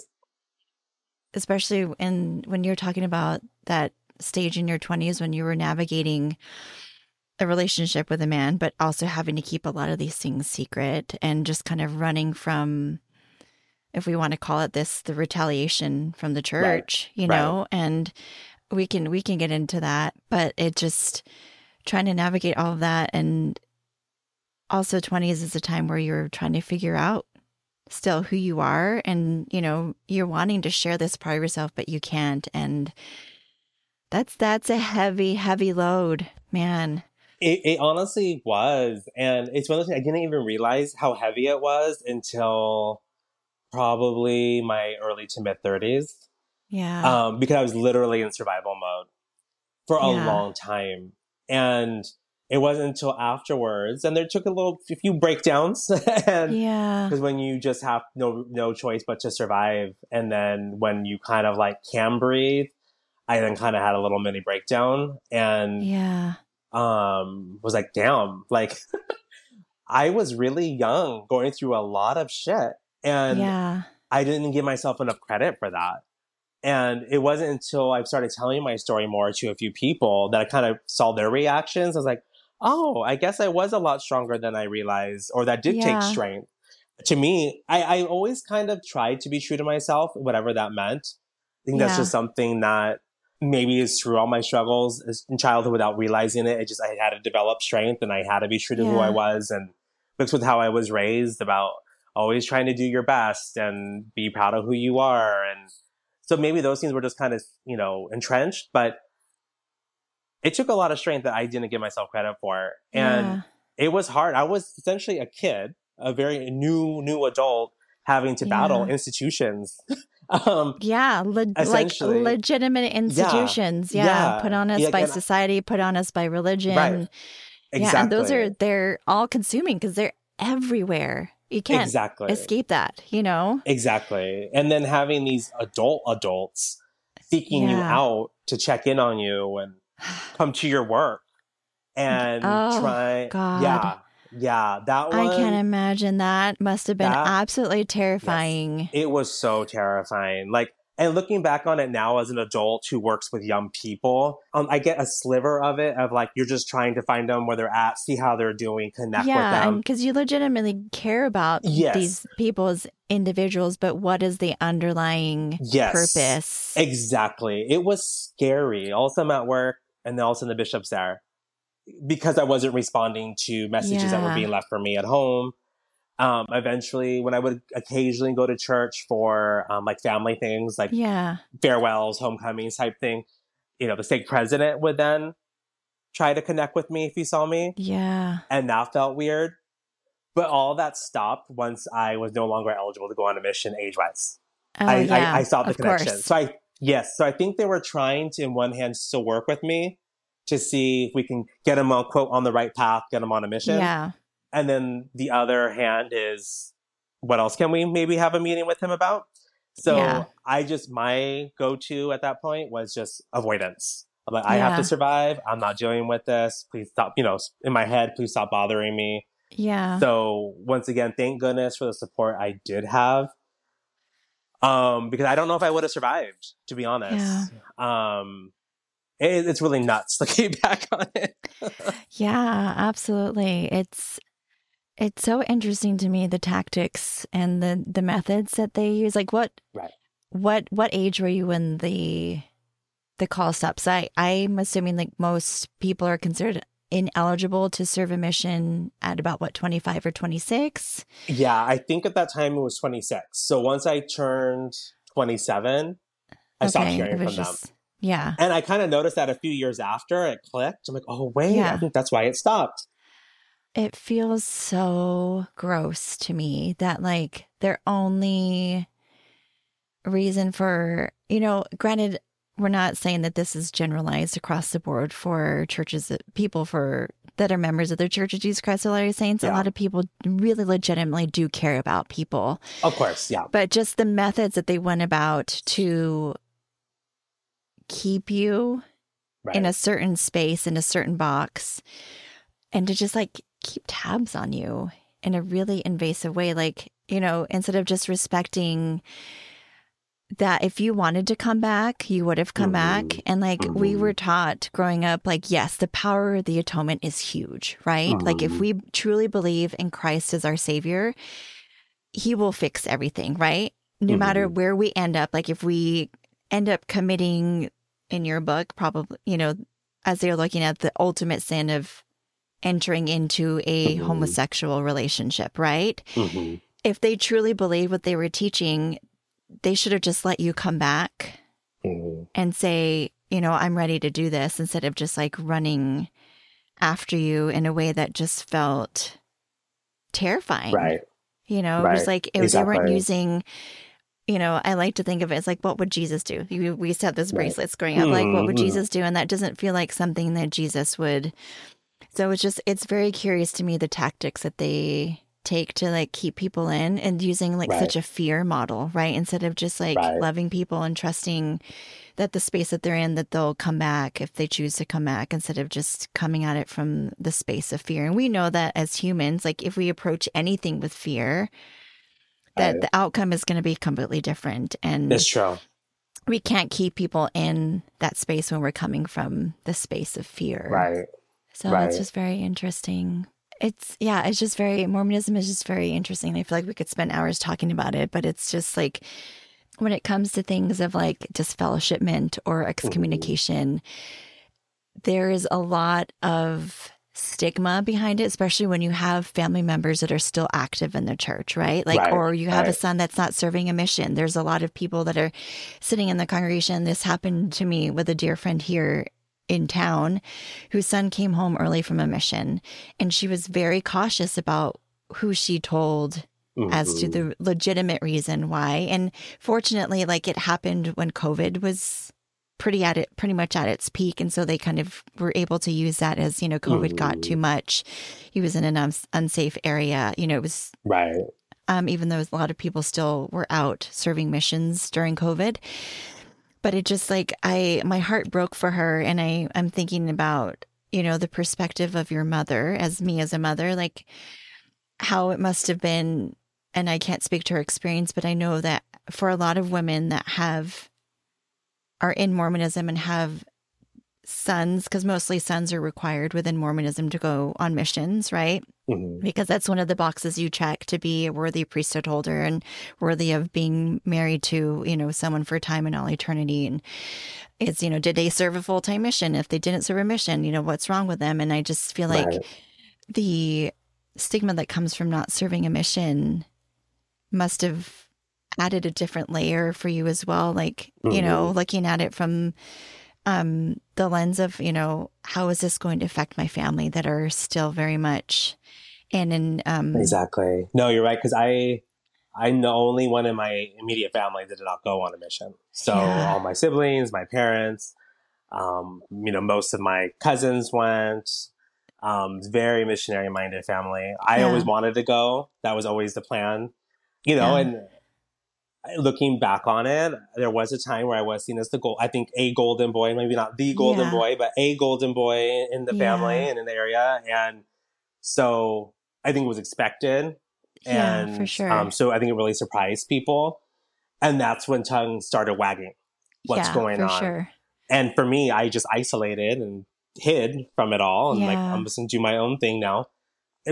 [SPEAKER 1] especially in when you're talking about that stage in your 20s when you were navigating a relationship with a man but also having to keep a lot of these things secret and just kind of running from if we want to call it this the retaliation from the church you
[SPEAKER 2] Right.
[SPEAKER 1] know and we can we can get into that but it just trying to navigate all of that and also 20s is a time where you're trying to figure out still who you are and you know you're wanting to share this part of yourself but you can't and that's that's a heavy heavy load man
[SPEAKER 2] It, it honestly was. And it's one of those things I didn't even realize how heavy it was until probably my early to mid 30s.
[SPEAKER 1] yeah
[SPEAKER 2] Um, because I was literally in survival mode for a
[SPEAKER 1] Yeah.
[SPEAKER 2] long time. And it wasn't until afterwards, and there took a little, a few breakdowns. and
[SPEAKER 1] yeah.
[SPEAKER 2] because when you just have no no choice but to survive and then when you kind of like can breathe i then kind of had a little mini breakdown and
[SPEAKER 1] yeah.
[SPEAKER 2] um was like damn like i was really young going through a lot of shit and
[SPEAKER 1] yeah.
[SPEAKER 2] I didn't give myself enough credit for that. And it wasn't until i started telling my story more to a few people that i kind of saw their reactions. I was like oh i guess i was a lot stronger than i realized or that did
[SPEAKER 1] Yeah.
[SPEAKER 2] take strength to me I, I always kind of tried to be true to myself whatever that meant i think that's
[SPEAKER 1] Yeah.
[SPEAKER 2] just something that maybe is through all my struggles in childhood without realizing it. It just, I had to develop strength and I had to be true to who I was and mixed with how I was raised about always trying to do your best and be proud of who you are. And so maybe those things were just kind of, you know, entrenched, but it took a lot of strength that I didn't give myself credit for. And
[SPEAKER 1] yeah.
[SPEAKER 2] it was hard. I was essentially a kid, a very new, new adult having to battle
[SPEAKER 1] Yeah.
[SPEAKER 2] institutions. um,
[SPEAKER 1] Yeah, le- like legitimate institutions. Yeah,
[SPEAKER 2] Yeah.
[SPEAKER 1] put on us by society, put on us by religion.
[SPEAKER 2] Right.
[SPEAKER 1] Yeah, and those are they're all consuming because they're everywhere. You can't
[SPEAKER 2] exactly
[SPEAKER 1] escape that, you know?
[SPEAKER 2] exactly and then having these adult adults seeking you out to check in on you and come to your work and
[SPEAKER 1] Oh,
[SPEAKER 2] try
[SPEAKER 1] God.
[SPEAKER 2] yeah yeah that one
[SPEAKER 1] I can't imagine that. Must have been
[SPEAKER 2] That-
[SPEAKER 1] absolutely terrifying.
[SPEAKER 2] it was so terrifying like and looking back on it now as an adult who works with young people um, i get a sliver of it of like you're just trying to find them where they're at see how they're doing connect with
[SPEAKER 1] Yeah,
[SPEAKER 2] them
[SPEAKER 1] because you legitimately care about
[SPEAKER 2] Yes.
[SPEAKER 1] these people as individuals, but what is the underlying
[SPEAKER 2] Yes.
[SPEAKER 1] purpose?
[SPEAKER 2] Exactly. It was scary. Also, I'm at work, and then also the bishop's there because I wasn't responding to messages that were being left for me at home. Um, eventually, when I would occasionally go to church for um, like family things, like
[SPEAKER 1] yeah,
[SPEAKER 2] farewells, homecomings type thing, you know, the state president would then try to connect with me if he saw me,
[SPEAKER 1] yeah,
[SPEAKER 2] and that felt weird. But all that stopped once I was no longer eligible to go on a mission age wise.
[SPEAKER 1] oh,
[SPEAKER 2] I,
[SPEAKER 1] yeah.
[SPEAKER 2] I, I saw the connection.
[SPEAKER 1] course.
[SPEAKER 2] So I yes, so I think they were trying to, in one hand, still work with me to see if we can get them on quote on the right path, get them on a mission.
[SPEAKER 1] yeah,
[SPEAKER 2] And then the other hand is, what else can we maybe have a meeting with him about? So
[SPEAKER 1] Yeah.
[SPEAKER 2] I just my go to at that point was just avoidance. I'm like, I have to survive. I'm not dealing with this. Please stop. You know, in my head, please stop bothering me.
[SPEAKER 1] yeah.
[SPEAKER 2] So once again, thank goodness for the support I did have. Um, because I don't know if I would have survived, to be honest. Yeah. Um, it, it's really nuts looking back on it.
[SPEAKER 1] Yeah, absolutely. It's it's so interesting to me the tactics and the the methods that they use. Like what
[SPEAKER 2] Right.
[SPEAKER 1] what what age were you when the the call stops? I I'm assuming like most people are considered ineligible to serve a mission at about what 25 or 26.
[SPEAKER 2] yeah, I think at that time it was 26. So once I turned 27, I stopped hearing from
[SPEAKER 1] was
[SPEAKER 2] them.
[SPEAKER 1] Yeah.
[SPEAKER 2] And I kind of noticed that a few years after it clicked. I'm like, oh, wait,
[SPEAKER 1] Yeah.
[SPEAKER 2] I think that's why it stopped.
[SPEAKER 1] It feels so gross to me that like their only reason for, you know, granted we're not saying that this is generalized across the board for churches that people for that are members of the Church of Jesus Christ of Latter-day Saints. A lot of people really legitimately do care about people,
[SPEAKER 2] Of course, yeah.
[SPEAKER 1] but just the methods that they went about to keep you
[SPEAKER 2] Right.
[SPEAKER 1] in a certain space in a certain box and to just like keep tabs on you in a really invasive way like you know instead of just respecting that if you wanted to come back you would have come back
[SPEAKER 2] Mhm.
[SPEAKER 1] and like we
[SPEAKER 2] Mhm.
[SPEAKER 1] were taught growing up like yes the power of the atonement is huge right like if
[SPEAKER 2] Mhm.
[SPEAKER 1] we truly believe in Christ as our savior he will fix everything right no matter
[SPEAKER 2] Mhm.
[SPEAKER 1] where we end up like if we end up committing in your book probably you know as they're looking at the ultimate sin of entering into a
[SPEAKER 2] Mhm.
[SPEAKER 1] homosexual relationship right if they truly believed what they were teaching they should have just let you come back
[SPEAKER 2] Mhm.
[SPEAKER 1] and say you know i'm ready to do this instead of just like running after you in a way that just felt terrifying
[SPEAKER 2] Right.
[SPEAKER 1] you know, it was
[SPEAKER 2] Right.
[SPEAKER 1] like if they weren't using, you know, I like to think of it as like, what would Jesus do? You, we used to have those
[SPEAKER 2] Right.
[SPEAKER 1] bracelets growing up, like, what would
[SPEAKER 2] Mhm.
[SPEAKER 1] Jesus do? And that doesn't feel like something that Jesus would. So it's just, it's very curious to me the tactics that they take to like keep people in and using like
[SPEAKER 2] Right.
[SPEAKER 1] such a fear model, right? Instead of just like
[SPEAKER 2] Right.
[SPEAKER 1] loving people and trusting that the space that they're in that they'll come back if they choose to come back instead of just coming at it from the space of fear. And we know that as humans, like if we approach anything with fear, that
[SPEAKER 2] Right.
[SPEAKER 1] the outcome is going to be completely different. And
[SPEAKER 2] It's true.
[SPEAKER 1] we can't keep people in that space when we're coming from the space of fear.
[SPEAKER 2] Right.
[SPEAKER 1] So
[SPEAKER 2] right.
[SPEAKER 1] it's just very interesting. It's, yeah, it's just very, Mormonism is just very interesting. I feel like we could spend hours talking about it, but it's just like when it comes to things of like disfellowshipment or mm-hmm. excommunication, there is a lot of stigma behind it, especially when you have family members that are still active in the church, right? Like,
[SPEAKER 2] Right,
[SPEAKER 1] or you have a son that's not serving a mission. There's a lot of people that are sitting in the congregation. This happened to me with a dear friend here in town whose son came home early from a mission, and she was very cautious about who she told as to the legitimate reason why. And fortunately, like it happened when COVID was pretty at it, pretty much at its peak. And so they kind of were able to use that as, you know, COVID got too much. He was in an uns- unsafe area. You know, it was
[SPEAKER 2] Right.
[SPEAKER 1] um, even though a lot of people still were out serving missions during COVID. But it just like I, my heart broke for her, and I, I'm thinking about you know the perspective of your mother as me as a mother, like how it must have been. And I can't speak to her experience, but I know that for a lot of women that have are in Mormonism and have sons, because mostly sons are required within Mormonism to go on missions, right?
[SPEAKER 2] Mhm.
[SPEAKER 1] because that's one of the boxes you check to be a worthy priesthood holder and worthy of being married to you know someone for time and all eternity and it's you know did they serve a full-time mission if they didn't serve a mission you know what's wrong with them and i just feel like
[SPEAKER 2] Right.
[SPEAKER 1] the stigma that comes from not serving a mission must have added a different layer for you as well like you know looking at it from um the lens of you know how is this going to affect my family that are still very much and in um
[SPEAKER 2] Exactly. No, you're right. Because I, I'm the only one in my immediate family that did not go on a mission. So
[SPEAKER 1] Yeah.
[SPEAKER 2] all my siblings, my parents, um, you know, most of my cousins went. Um, very missionary minded family. I
[SPEAKER 1] Yeah.
[SPEAKER 2] always wanted to go. That was always the plan, you know.
[SPEAKER 1] Yeah.
[SPEAKER 2] And looking back on it, there was a time where I was seen as the gold. I think a golden boy, maybe not the golden
[SPEAKER 1] Yeah.
[SPEAKER 2] boy, but a golden boy in the family and in the area. And so I think it was expected.
[SPEAKER 1] Yeah,
[SPEAKER 2] And
[SPEAKER 1] for sure.
[SPEAKER 2] um, so I think it really surprised people. And that's when tongue started wagging. What's
[SPEAKER 1] yeah,
[SPEAKER 2] going
[SPEAKER 1] for
[SPEAKER 2] on?
[SPEAKER 1] sure
[SPEAKER 2] And for me, I just isolated and hid from it all. And like, I'm just going to do my own thing now.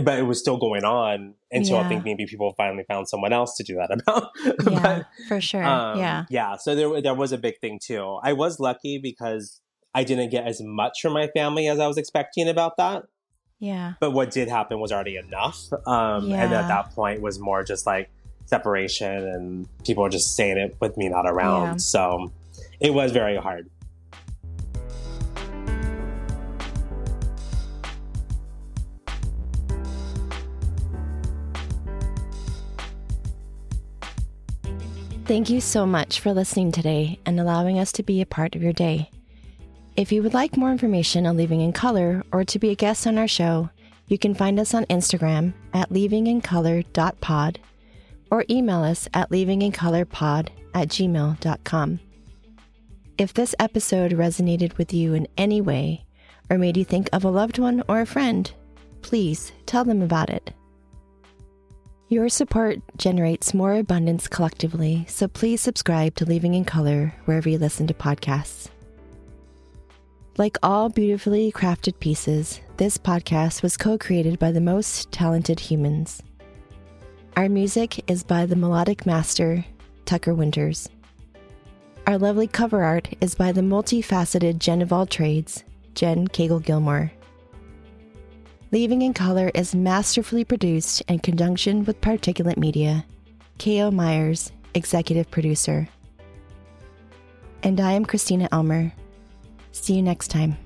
[SPEAKER 2] But it was still going on until I think maybe people finally found someone else to do that about.
[SPEAKER 1] yeah
[SPEAKER 2] But,
[SPEAKER 1] for sure
[SPEAKER 2] um,
[SPEAKER 1] yeah
[SPEAKER 2] Yeah. So there, there was a big thing too. I was lucky because I didn't get as much from my family as I was expecting about that.
[SPEAKER 1] yeah
[SPEAKER 2] But what did happen was already enough. Um, And at that point was more just like separation and people were just saying it with me not around.
[SPEAKER 1] Yeah.
[SPEAKER 2] So it was very hard.
[SPEAKER 1] Thank you so much for listening today and allowing us to be a part of your day. If you would like more information on Leaving in Color or to be a guest on our show, you can find us on Instagram at leavingincolor.pod or email us at leavingincolorpod at gmail.com. If this episode resonated with you in any way or made you think of a loved one or a friend, please tell them about it. Your support generates more abundance collectively, so please subscribe to Leaving in Color wherever you listen to podcasts. Like all beautifully crafted pieces, this podcast was co created by the most talented humans. Our music is by the melodic master, Tucker Winters. Our lovely cover art is by the multifaceted Jen of all trades, Jen Cagle Gilmore. Leaving in Color is masterfully produced in conjunction with Particulate Media. K.O. Myers, executive producer. And I am Christina Elmer. See you next time.